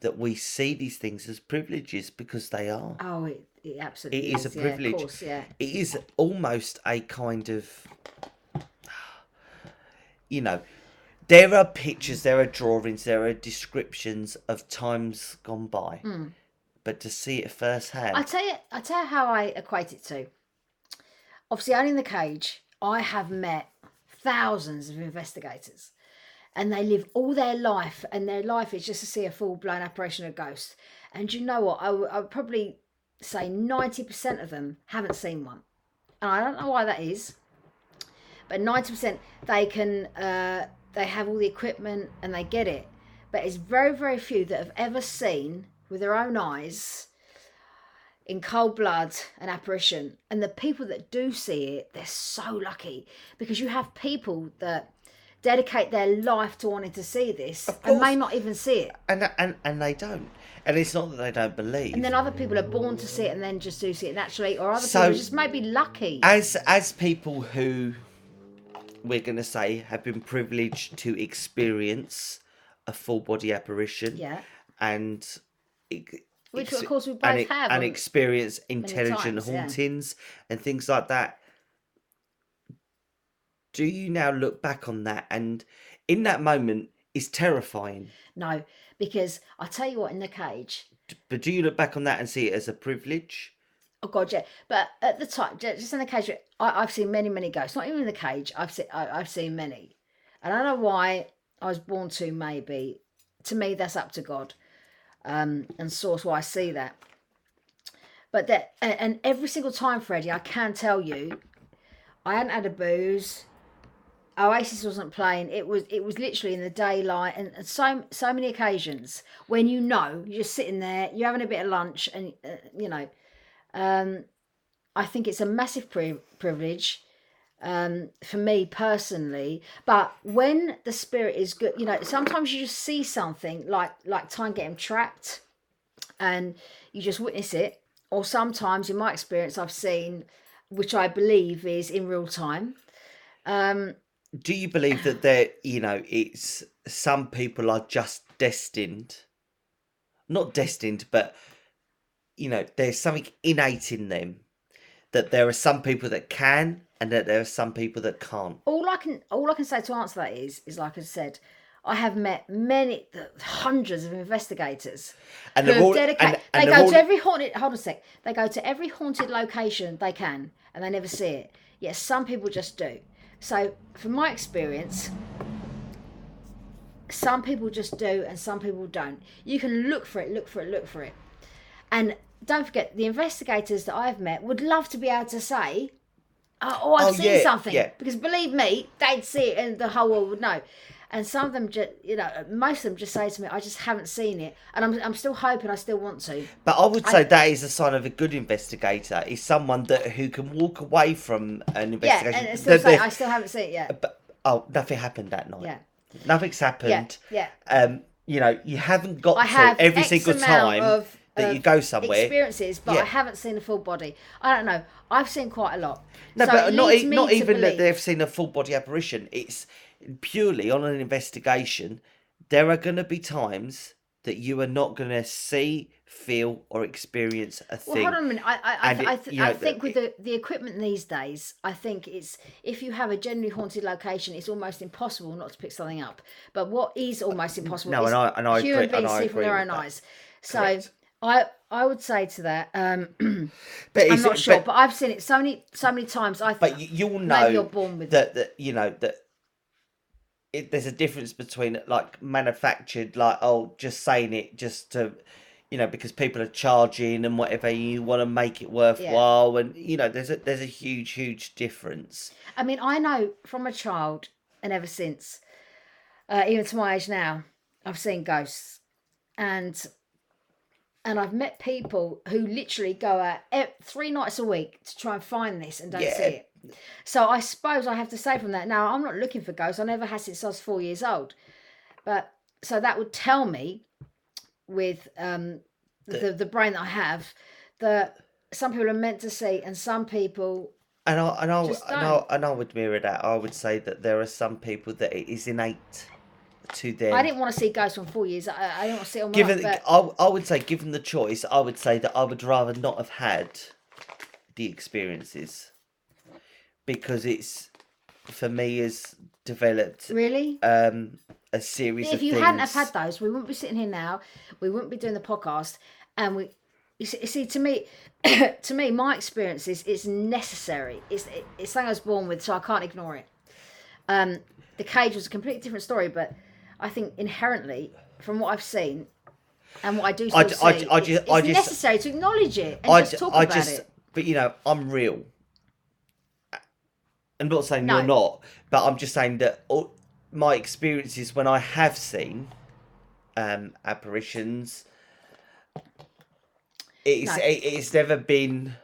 [SPEAKER 1] that we see these things as privileges because they are.
[SPEAKER 2] Oh, it, it absolutely
[SPEAKER 1] It is a
[SPEAKER 2] yeah,
[SPEAKER 1] privilege.
[SPEAKER 2] of course, yeah.
[SPEAKER 1] It is almost a kind of you know, there are pictures, there are drawings, there are descriptions of times gone by. Hmm. But to see it firsthand,
[SPEAKER 2] I tell you, I tell you how I equate it to. Obviously, owning the cage, I have met thousands of investigators, and they live all their life, and their life is just to see a full blown apparition of a ghost. And you know what? I I would probably say ninety percent of them haven't seen one, and I don't know why that is. But ninety percent, they can, uh, they have all the equipment and they get it. But it's very, very few that have ever seen with their own eyes in cold blood an apparition and the people that do see it they're so lucky because you have people that dedicate their life to wanting to see this and may not even see it
[SPEAKER 1] and and and they don't. And it's not that they don't believe.
[SPEAKER 2] and then other people are born to see it and then just do see it naturally or other
[SPEAKER 1] So-
[SPEAKER 2] people just may be lucky.
[SPEAKER 1] as as people who we're going to say have been privileged to experience a full body apparition
[SPEAKER 2] yeah.
[SPEAKER 1] and
[SPEAKER 2] Which, of course, we
[SPEAKER 1] and,
[SPEAKER 2] both
[SPEAKER 1] e-
[SPEAKER 2] have
[SPEAKER 1] and experience intelligent
[SPEAKER 2] times, yeah.
[SPEAKER 1] hauntings and things like that. Do you now look back on that and in that moment is terrifying?
[SPEAKER 2] No because i tell you what in the cage
[SPEAKER 1] but do you look back on that and see it as a privilege
[SPEAKER 2] Oh God, yeah. But at the time, just in the cage, I, I've seen many, many ghosts. Not even in the cage. I've seen, I, I've seen many. And I don't know why I was born to. Maybe to me, that's up to God, um, and source why I see that. But that, and, and every single time, Freddie, I can tell you, I hadn't had a booze. Oasis wasn't playing. It was it was literally in the daylight, and, so so many occasions when you know you're just sitting there, you're having a bit of lunch, and uh, you know um, I think it's a massive pri- privilege um, for me personally. But when the spirit is good, you know, sometimes you just see something like like time getting trapped, and you just witness it, or sometimes, in my experience, I've seen, which I believe is in real time. Um,
[SPEAKER 1] Do you believe that there, you know, it's some people are just destined, not destined, but you know, there's something innate in them that there are some people that can, and that there are some people that can't.
[SPEAKER 2] all I can all I can say to answer that is is like I said, I have met many hundreds of investigators
[SPEAKER 1] And
[SPEAKER 2] who
[SPEAKER 1] all,
[SPEAKER 2] dedicated.
[SPEAKER 1] and, and
[SPEAKER 2] they go
[SPEAKER 1] all,
[SPEAKER 2] to every haunted. Hold on a sec. They go to every haunted location they can, and they never see it. Yes, some people just do. So, from my experience, some people just do, and some people don't. You can look for it, look for it, look for it, and don't forget the investigators that I've met would love to be able to say, "Oh, oh, I've
[SPEAKER 1] Oh,
[SPEAKER 2] seen
[SPEAKER 1] yeah,
[SPEAKER 2] something,"
[SPEAKER 1] yeah.
[SPEAKER 2] because believe me, they'd see it, and the whole world would know. And some of them just, you know, most of them just say to me, "I just haven't seen it," and I'm, I'm still hoping I still want to.
[SPEAKER 1] But I would say that is a sign of a good investigator. Is someone that who can walk away from an investigation Yeah,
[SPEAKER 2] and still say, "I still haven't seen it yet."
[SPEAKER 1] but, oh, nothing happened that night.
[SPEAKER 2] Yeah,
[SPEAKER 1] Nothing's happened.
[SPEAKER 2] yeah. yeah.
[SPEAKER 1] Um, you know, you haven't got
[SPEAKER 2] I
[SPEAKER 1] to
[SPEAKER 2] have
[SPEAKER 1] every
[SPEAKER 2] X
[SPEAKER 1] single time
[SPEAKER 2] of,
[SPEAKER 1] that you go somewhere.
[SPEAKER 2] experiences, but
[SPEAKER 1] Yeah.
[SPEAKER 2] I haven't seen a full body. I don't know. I've seen quite a lot.
[SPEAKER 1] No,
[SPEAKER 2] So
[SPEAKER 1] but not e- not even that they've seen a full body apparition. It's purely on an investigation. There are going to be times that you are not going to see, feel, or experience a
[SPEAKER 2] Well,
[SPEAKER 1] thing.
[SPEAKER 2] hold on a minute. I I, I, I,
[SPEAKER 1] it-
[SPEAKER 2] th-
[SPEAKER 1] you know,
[SPEAKER 2] I think with the, the equipment these days, I think it's if you have a generally haunted location, it's almost impossible not to pick something up. But what is almost impossible
[SPEAKER 1] No,
[SPEAKER 2] is
[SPEAKER 1] and I- and I
[SPEAKER 2] human
[SPEAKER 1] agree-
[SPEAKER 2] beings see from their own eyes. So
[SPEAKER 1] Correct.
[SPEAKER 2] I I would say to that, um,
[SPEAKER 1] but
[SPEAKER 2] I'm not
[SPEAKER 1] it-
[SPEAKER 2] sure,
[SPEAKER 1] but-
[SPEAKER 2] but, I've seen it so many so many times. I
[SPEAKER 1] but
[SPEAKER 2] think
[SPEAKER 1] you- you'll
[SPEAKER 2] maybe you're born with
[SPEAKER 1] that that you know that it, there's a difference between like manufactured like oh just saying it just to you know because people are charging and whatever you want to make it worthwhile and you know there's a there's a huge huge difference.
[SPEAKER 2] I mean, I know from a child and ever since, uh, even to my age now, I've seen ghosts, and and I've met people who literally go out three nights a week to try and find this and don't see it. So I suppose I have to say from that now, I'm not looking for ghosts. I never had since I was four years old, but so that would tell me, with um, the the brain that I have, that some people are meant to see and some people
[SPEAKER 1] and I and I and I, and I would mirror that I would say that there are some people that it is innate to them
[SPEAKER 2] I didn't want to see ghosts from four years. I, I didn't want to see it on
[SPEAKER 1] given
[SPEAKER 2] life, but
[SPEAKER 1] I, I would say given the choice I would say that I would rather not have had the experiences because it's for me has developed
[SPEAKER 2] really,
[SPEAKER 1] um a series of if
[SPEAKER 2] you
[SPEAKER 1] things
[SPEAKER 2] hadn't have had those, we wouldn't be sitting here now. We wouldn't be doing the podcast, and we. You see, you see, to me, to me, my experience is it's necessary. It's it, it's something I was born with, so I can't ignore it. Um, the cage was a completely different story, but I think inherently, from what I've seen and what I do
[SPEAKER 1] I I
[SPEAKER 2] see,
[SPEAKER 1] I
[SPEAKER 2] it's,
[SPEAKER 1] ju-
[SPEAKER 2] it's
[SPEAKER 1] I just-
[SPEAKER 2] necessary to acknowledge it and
[SPEAKER 1] I,
[SPEAKER 2] just talk
[SPEAKER 1] I
[SPEAKER 2] about
[SPEAKER 1] just
[SPEAKER 2] it.
[SPEAKER 1] but you know I'm real I'm not saying
[SPEAKER 2] No.
[SPEAKER 1] you're not but I'm just saying that all, my experiences when I have seen um apparitions it's
[SPEAKER 2] No.
[SPEAKER 1] it, it's never been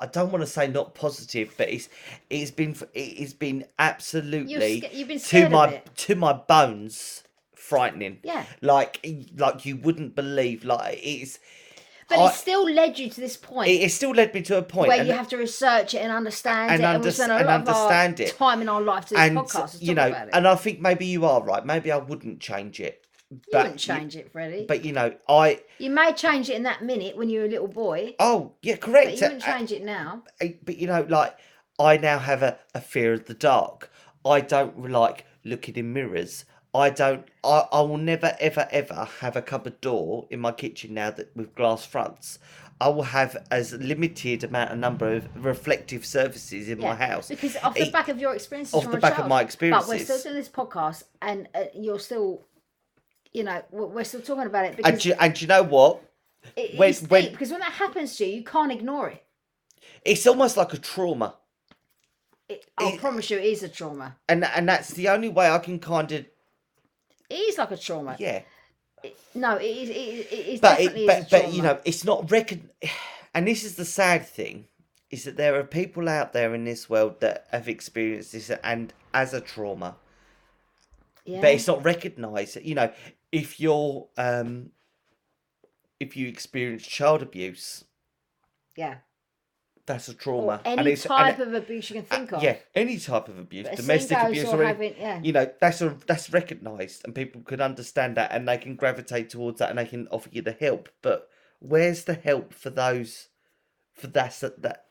[SPEAKER 1] I don't want to say not positive, but it's it's been it's been absolutely
[SPEAKER 2] sca- you've been
[SPEAKER 1] to my to my bones frightening.
[SPEAKER 2] Yeah.
[SPEAKER 1] like like you wouldn't believe. Like it's
[SPEAKER 2] But
[SPEAKER 1] I-
[SPEAKER 2] it still led you to this point.
[SPEAKER 1] it, it still led me to a point,
[SPEAKER 2] where
[SPEAKER 1] and,
[SPEAKER 2] you have to research it and understand
[SPEAKER 1] And
[SPEAKER 2] it, and
[SPEAKER 1] under-
[SPEAKER 2] we spend a
[SPEAKER 1] and
[SPEAKER 2] of
[SPEAKER 1] understand it.
[SPEAKER 2] time in our life to this
[SPEAKER 1] and
[SPEAKER 2] podcast
[SPEAKER 1] you know, and I think maybe you are right. Maybe I wouldn't change it.
[SPEAKER 2] you
[SPEAKER 1] But
[SPEAKER 2] wouldn't change it, Freddie.
[SPEAKER 1] But you know, I
[SPEAKER 2] you may change it in that minute when you're a little boy,
[SPEAKER 1] oh yeah,
[SPEAKER 2] but
[SPEAKER 1] correct.
[SPEAKER 2] you wouldn't change it now.
[SPEAKER 1] but you know, like I now have a, a fear of the dark. I don't like looking in mirrors. I don't. I, I will never ever ever have a cupboard door in my kitchen now that with glass fronts. I will have as limited amount of number of reflective surfaces in my house.
[SPEAKER 2] Because off the
[SPEAKER 1] It-
[SPEAKER 2] back of your experiences,
[SPEAKER 1] off
[SPEAKER 2] from
[SPEAKER 1] the back of
[SPEAKER 2] my
[SPEAKER 1] my
[SPEAKER 2] But we're still doing this podcast, and uh, you're still, you know, we're we're still talking about it
[SPEAKER 1] and
[SPEAKER 2] because
[SPEAKER 1] you, and you know what?
[SPEAKER 2] it,
[SPEAKER 1] when-
[SPEAKER 2] it's deep.
[SPEAKER 1] when-
[SPEAKER 2] because when that happens to you, you can't ignore it.
[SPEAKER 1] It's almost like a trauma.
[SPEAKER 2] it I promise you, it is a trauma.
[SPEAKER 1] and and that's the only way I can kind of
[SPEAKER 2] It is like a trauma.
[SPEAKER 1] yeah.
[SPEAKER 2] No, it is. It, is- it is
[SPEAKER 1] But it, but but you know, it's not recon. And this is the sad thing, is that there are people out there in this world that have experienced this and as a trauma,
[SPEAKER 2] yeah.
[SPEAKER 1] but it's not recognised. You know, if you're um, if you experience child abuse,
[SPEAKER 2] Yeah.
[SPEAKER 1] That's a
[SPEAKER 2] Or
[SPEAKER 1] trauma. and
[SPEAKER 2] any
[SPEAKER 1] it's, and
[SPEAKER 2] type
[SPEAKER 1] it-
[SPEAKER 2] of abuse you can think
[SPEAKER 1] uh,
[SPEAKER 2] of.
[SPEAKER 1] Yeah, any type of abuse,
[SPEAKER 2] But
[SPEAKER 1] domestic abuse, or
[SPEAKER 2] or having, yeah.
[SPEAKER 1] you know that's a, that's recognised and people can understand that and they can gravitate towards that and they can offer you the help but where's the help for those for that that, that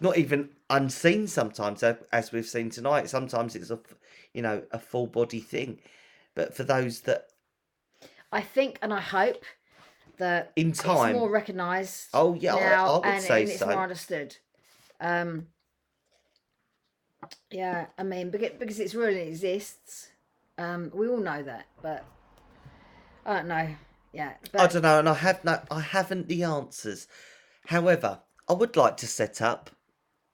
[SPEAKER 1] not even unseen sometimes as we've seen tonight sometimes it's a you know a full body thing but for those that
[SPEAKER 2] I think and I hope that
[SPEAKER 1] in
[SPEAKER 2] it's
[SPEAKER 1] time
[SPEAKER 2] more recognised
[SPEAKER 1] oh yeah
[SPEAKER 2] now
[SPEAKER 1] I, would
[SPEAKER 2] and,
[SPEAKER 1] say
[SPEAKER 2] and it's
[SPEAKER 1] so
[SPEAKER 2] more understood. Um, yeah, I mean, because, because it's really exists. Um, we all know that, but I don't know. Yeah,
[SPEAKER 1] I don't know, and I have no, I haven't the answers. However, I would like to set up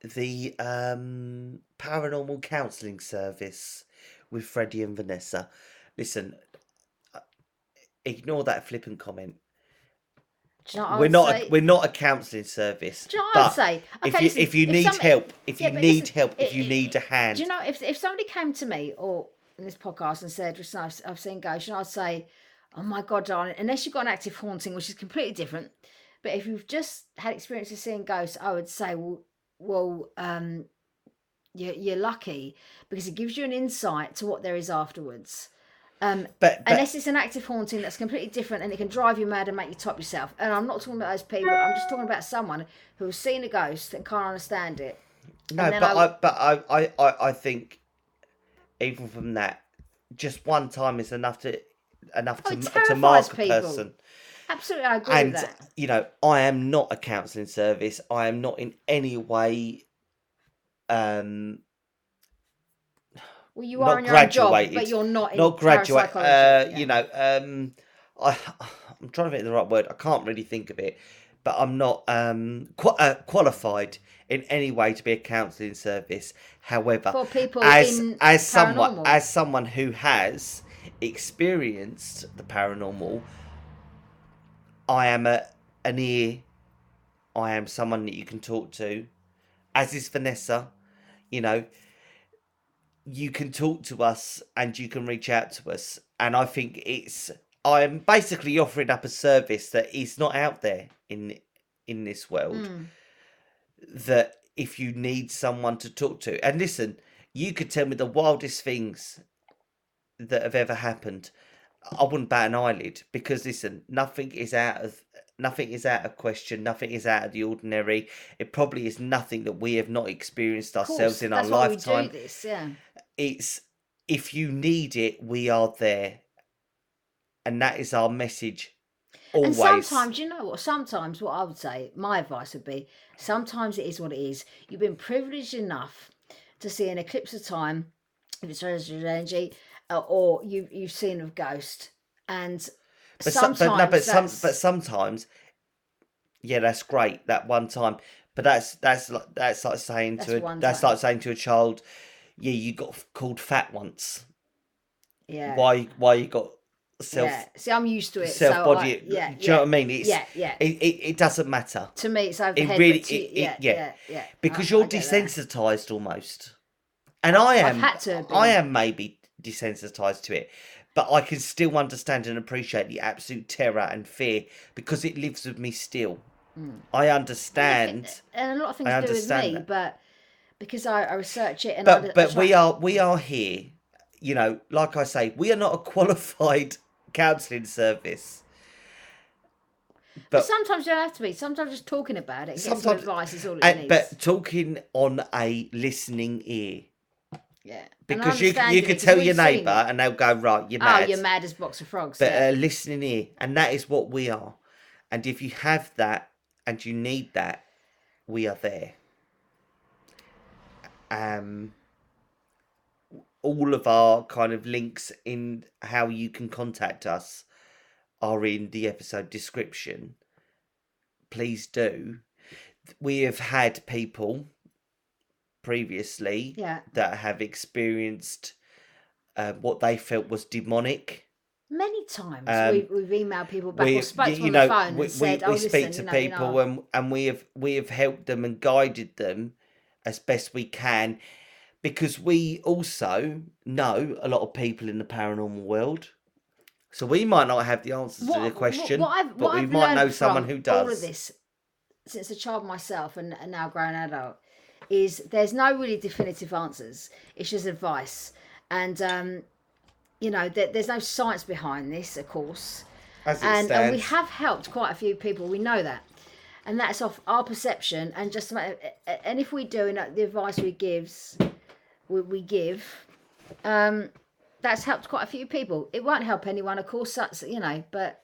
[SPEAKER 1] the um, paranormal counselling service with Freddie and Vanessa. Listen, uh, ignore that flippant comment.
[SPEAKER 2] You know
[SPEAKER 1] we're not,
[SPEAKER 2] say?
[SPEAKER 1] a, we're not a counselling service.
[SPEAKER 2] Do you know what I would
[SPEAKER 1] but
[SPEAKER 2] say?
[SPEAKER 1] if you
[SPEAKER 2] listen,
[SPEAKER 1] if you need
[SPEAKER 2] some-
[SPEAKER 1] help, if
[SPEAKER 2] yeah,
[SPEAKER 1] you need
[SPEAKER 2] listen,
[SPEAKER 1] help, if
[SPEAKER 2] it-
[SPEAKER 1] you
[SPEAKER 2] it-
[SPEAKER 1] need a hand,
[SPEAKER 2] Do you know if if somebody came to me or in this podcast and said, "Listen, I've, I've seen ghosts," and I'd say, "Oh my god, darling!" Unless you've got an active haunting, which is completely different. But if you've just had experience of seeing ghosts, I would say, "Well, well, um, you're, you're lucky because it gives you an insight to what there is afterwards." Um,
[SPEAKER 1] but, but
[SPEAKER 2] unless it's an active haunting that's completely different and it can drive you mad and make you top yourself. And I'm not talking about those people. I'm just talking about someone who's seen a ghost and can't understand it.
[SPEAKER 1] No, but
[SPEAKER 2] I
[SPEAKER 1] I, but I, I, I, think even from that, just one time is enough to enough
[SPEAKER 2] Oh,
[SPEAKER 1] to to mark a person.
[SPEAKER 2] Absolutely, I agree
[SPEAKER 1] And
[SPEAKER 2] with that.
[SPEAKER 1] you know, I am not a counselling service. I am not in any way um
[SPEAKER 2] Well, you are in your own job, but you're not in
[SPEAKER 1] not graduate. Uh,
[SPEAKER 2] yeah.
[SPEAKER 1] You know, um, I I'm trying to think of the right word. I can't really think of it, but I'm not um qua- uh, qualified in any way to be a counselling service. However,
[SPEAKER 2] for people
[SPEAKER 1] as as someone as someone who has experienced the paranormal, I am a an ear. I am someone that you can talk to, as is Vanessa. You know, you can talk to us and you can reach out to us, and I think it's. I am basically offering up a service that is not out there in in this world
[SPEAKER 2] Mm.
[SPEAKER 1] that if you need someone to talk to and listen you could tell me the wildest things that have ever happened i wouldn't bat an eyelid because listen nothing is out of nothing is out of question nothing is out of the ordinary it probably is nothing that we have not experienced ourselves
[SPEAKER 2] course,
[SPEAKER 1] in our lifetime
[SPEAKER 2] this, yeah.
[SPEAKER 1] It's if you need it we are there and that is our message always
[SPEAKER 2] And sometimes, you know what? Sometimes, what I would say, my advice would be, sometimes it is what it is. You've been privileged enough to see an eclipse of time, if it's registered energy, uh, or you you've seen a ghost, and
[SPEAKER 1] But, some,
[SPEAKER 2] sometimes
[SPEAKER 1] but no, but some, but sometimes, yeah, that's great that one time. But that's that's like that's like saying
[SPEAKER 2] That's
[SPEAKER 1] to a, that's
[SPEAKER 2] time.
[SPEAKER 1] like saying to a child, yeah, you got called fat once.
[SPEAKER 2] yeah,
[SPEAKER 1] Why why you got self
[SPEAKER 2] yeah. See, I'm used to it.
[SPEAKER 1] self
[SPEAKER 2] so
[SPEAKER 1] body?
[SPEAKER 2] Yeah,
[SPEAKER 1] do you
[SPEAKER 2] yeah,
[SPEAKER 1] know what I mean? It's
[SPEAKER 2] yeah, yeah.
[SPEAKER 1] it, it, it doesn't matter
[SPEAKER 2] to me, it's over the
[SPEAKER 1] it really- it-
[SPEAKER 2] yeah,
[SPEAKER 1] yeah.
[SPEAKER 2] yeah, yeah.
[SPEAKER 1] because
[SPEAKER 2] I-
[SPEAKER 1] you're
[SPEAKER 2] I that.
[SPEAKER 1] desensitized almost, and I am.
[SPEAKER 2] I've had to be.
[SPEAKER 1] I am maybe desensitized to it, but I can still understand and appreciate the absolute terror and fear because it lives with me still.
[SPEAKER 2] Mm.
[SPEAKER 1] I understand.
[SPEAKER 2] and a lot of things
[SPEAKER 1] I
[SPEAKER 2] to do with me,
[SPEAKER 1] that.
[SPEAKER 2] but because I, I research it and I,
[SPEAKER 1] but
[SPEAKER 2] I
[SPEAKER 1] but we are we are here you know like i say we are not a qualified counselling service
[SPEAKER 2] But
[SPEAKER 1] but
[SPEAKER 2] sometimes you don't have to be. Sometimes just talking about it getting some
[SPEAKER 1] Sometimes-
[SPEAKER 2] advice is all it
[SPEAKER 1] and,
[SPEAKER 2] needs.
[SPEAKER 1] but talking on a listening ear
[SPEAKER 2] yeah,
[SPEAKER 1] because you you
[SPEAKER 2] 'cause
[SPEAKER 1] tell your neighbour
[SPEAKER 2] it.
[SPEAKER 1] and they'll go right you're mad.
[SPEAKER 2] Oh,
[SPEAKER 1] mad
[SPEAKER 2] you're mad as a box of frogs.
[SPEAKER 1] but
[SPEAKER 2] yeah.
[SPEAKER 1] a listening ear and that is what we are and if you have that and you need that we are there um all of our kind of links in how you can contact us are in the episode description. Please do. We have had people previously
[SPEAKER 2] yeah,
[SPEAKER 1] that have experienced uh, what they felt was demonic.
[SPEAKER 2] Many times.
[SPEAKER 1] Um,
[SPEAKER 2] we've, we've emailed people back
[SPEAKER 1] we,
[SPEAKER 2] or spoke
[SPEAKER 1] you
[SPEAKER 2] on
[SPEAKER 1] know,
[SPEAKER 2] the phone
[SPEAKER 1] we,
[SPEAKER 2] and said,
[SPEAKER 1] we,
[SPEAKER 2] "Oh,
[SPEAKER 1] we
[SPEAKER 2] listen,
[SPEAKER 1] speak to
[SPEAKER 2] you know,
[SPEAKER 1] people
[SPEAKER 2] you know,
[SPEAKER 1] and and we have we have helped them and guided them as best we can because we also know a lot of people in the paranormal world. So we might not have the answers to the question,
[SPEAKER 2] what I've,
[SPEAKER 1] but
[SPEAKER 2] what
[SPEAKER 1] we
[SPEAKER 2] I've
[SPEAKER 1] might know someone who
[SPEAKER 2] All
[SPEAKER 1] does.
[SPEAKER 2] of this, since a child myself and, and now grown adult, is there's no really definitive answers. It's just advice, and um, you know, there, there's no science behind this, of course.
[SPEAKER 1] As it
[SPEAKER 2] and, and we have helped quite a few people. We know that, and that's off our perception. And just and if we do, and the advice we gives, we, we give, um, that's helped quite a few people. It won't help anyone, of course. That's you know, but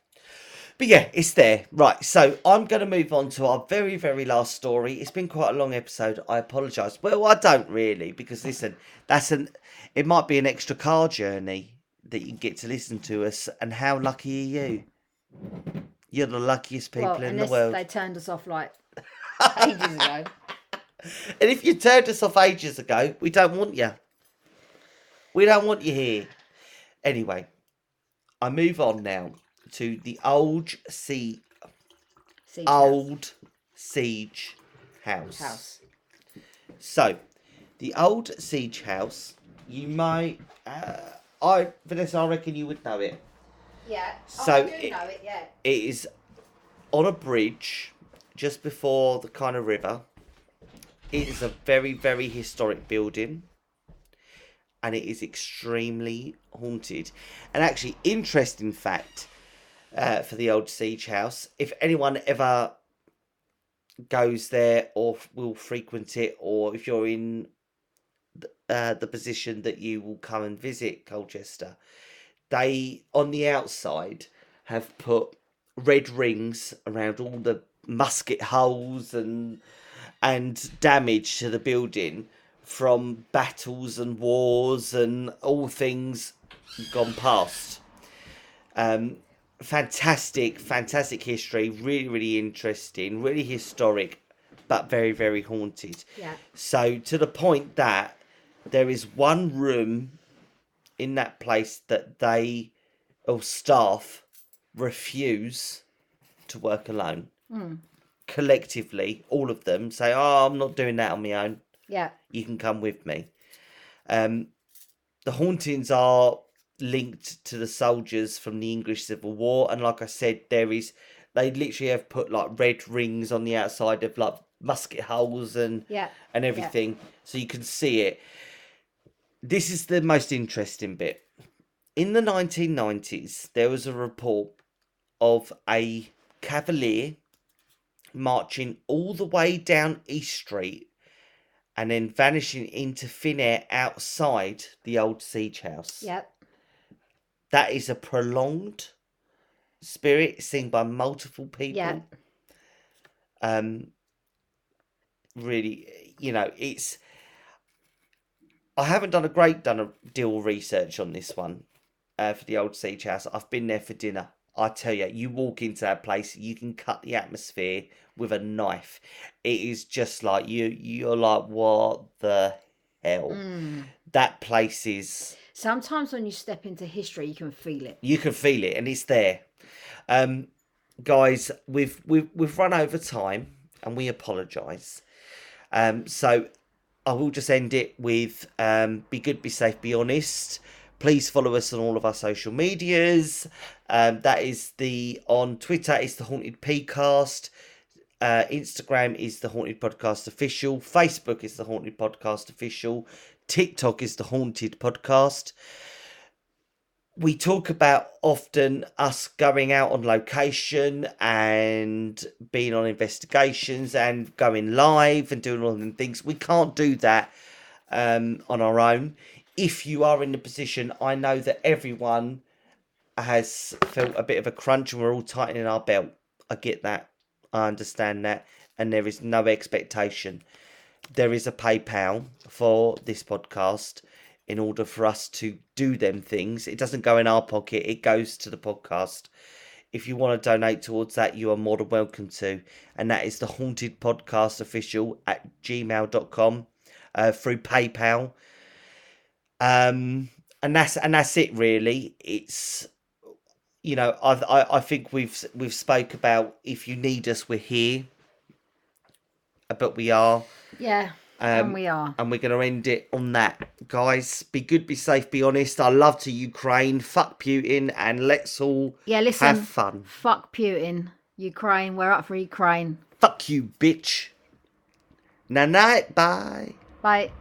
[SPEAKER 1] But yeah, it's there. Right, so I'm going to move on to our very, very last story. It's been quite a long episode. I apologise. Well, I don't really, because listen, that's an. It might be an extra car journey that you get to listen to us, and how lucky are you? You're the luckiest people
[SPEAKER 2] well,
[SPEAKER 1] in the world.
[SPEAKER 2] they turned us off like ages ago.
[SPEAKER 1] And if you turned us off ages ago, we don't want you. We don't want you here. Anyway, I move on now to the old sea
[SPEAKER 2] Siege
[SPEAKER 1] old siege house.
[SPEAKER 2] house.
[SPEAKER 1] So, the old siege house, you might, uh, I Vanessa, I reckon you would know it.
[SPEAKER 2] Yeah.
[SPEAKER 1] So
[SPEAKER 2] I do
[SPEAKER 1] it-
[SPEAKER 2] know it. Yeah.
[SPEAKER 1] It is on a bridge just before the kind of river. It is a very, very historic building. And it is extremely haunted. And actually, interesting fact uh, for the old siege house if anyone ever goes there or will frequent it, or if you're in uh, the position that you will come and visit Colchester, they on the outside have put red rings around all the musket holes and and damage to the building from battles and wars and all things gone past. Um, fantastic, fantastic history. Really, really interesting. Really historic, but very, very haunted.
[SPEAKER 2] Yeah.
[SPEAKER 1] So to the point that there is one room in that place that they or staff refuse to work alone. Collectively, all of them say, "Oh, I'm not doing that on my own.
[SPEAKER 2] Yeah.
[SPEAKER 1] You can come with me." Um, the hauntings are linked to the soldiers from the English Civil War, and like I said, there is they literally have put like red rings on the outside of like musket holes and
[SPEAKER 2] Yeah.
[SPEAKER 1] and everything, so you can see it. This is the most interesting bit. In the 1990s, there was a report of a cavalier marching all the way down East Street and then vanishing into thin air outside the old siege house.
[SPEAKER 2] Yep.
[SPEAKER 1] That is a prolonged spirit seen by multiple people.
[SPEAKER 2] Yeah.
[SPEAKER 1] Um really you know, it's I haven't done a great done a deal of research on this one uh, for the old siege house. I've been there for dinner. I tell you, you walk into that place, you can cut the atmosphere with a knife. It is just like you. You're like, what the hell?
[SPEAKER 2] Mm.
[SPEAKER 1] That place is.
[SPEAKER 2] Sometimes when you step into history, you can feel it.
[SPEAKER 1] You can feel it, and it's there. Um, guys, we've we've we've run over time, and we apologise. Um, so I will just end it with um, be good, be safe, be honest. Please follow us on all of our social medias. Um, that is the on Twitter is the Haunted Pcast. Uh, Instagram is the Haunted Podcast Official. Facebook is the Haunted Podcast Official. TikTok is the Haunted Podcast. We talk about often us going out on location and being on investigations and going live and doing all them things. We can't do that um, on our own. If you are in the position, I know that everyone has felt a bit of a crunch and we're all tightening our belt. I get that. I understand that. And there is no expectation. There is a PayPal for this podcast in order for us to do them things. It doesn't go in our pocket, it goes to the podcast. If you want to donate towards that, you are more than welcome to. And that is the Haunted Podcast Official at gmail.com uh, through PayPal. Um, and that's and that's it really. It's you know I I, I think we've we've spoke about if you need us we're here, but we are.
[SPEAKER 2] Yeah.
[SPEAKER 1] Um,
[SPEAKER 2] and we are.
[SPEAKER 1] and we're going to end it on that. Guys, be good, be safe, be honest. I love to Ukraine. Fuck Putin, and let's all
[SPEAKER 2] Yeah, listen.
[SPEAKER 1] have fun.
[SPEAKER 2] Fuck Putin. Ukraine, we're up for Ukraine.
[SPEAKER 1] Fuck you, bitch. Night night. Bye.
[SPEAKER 2] Bye.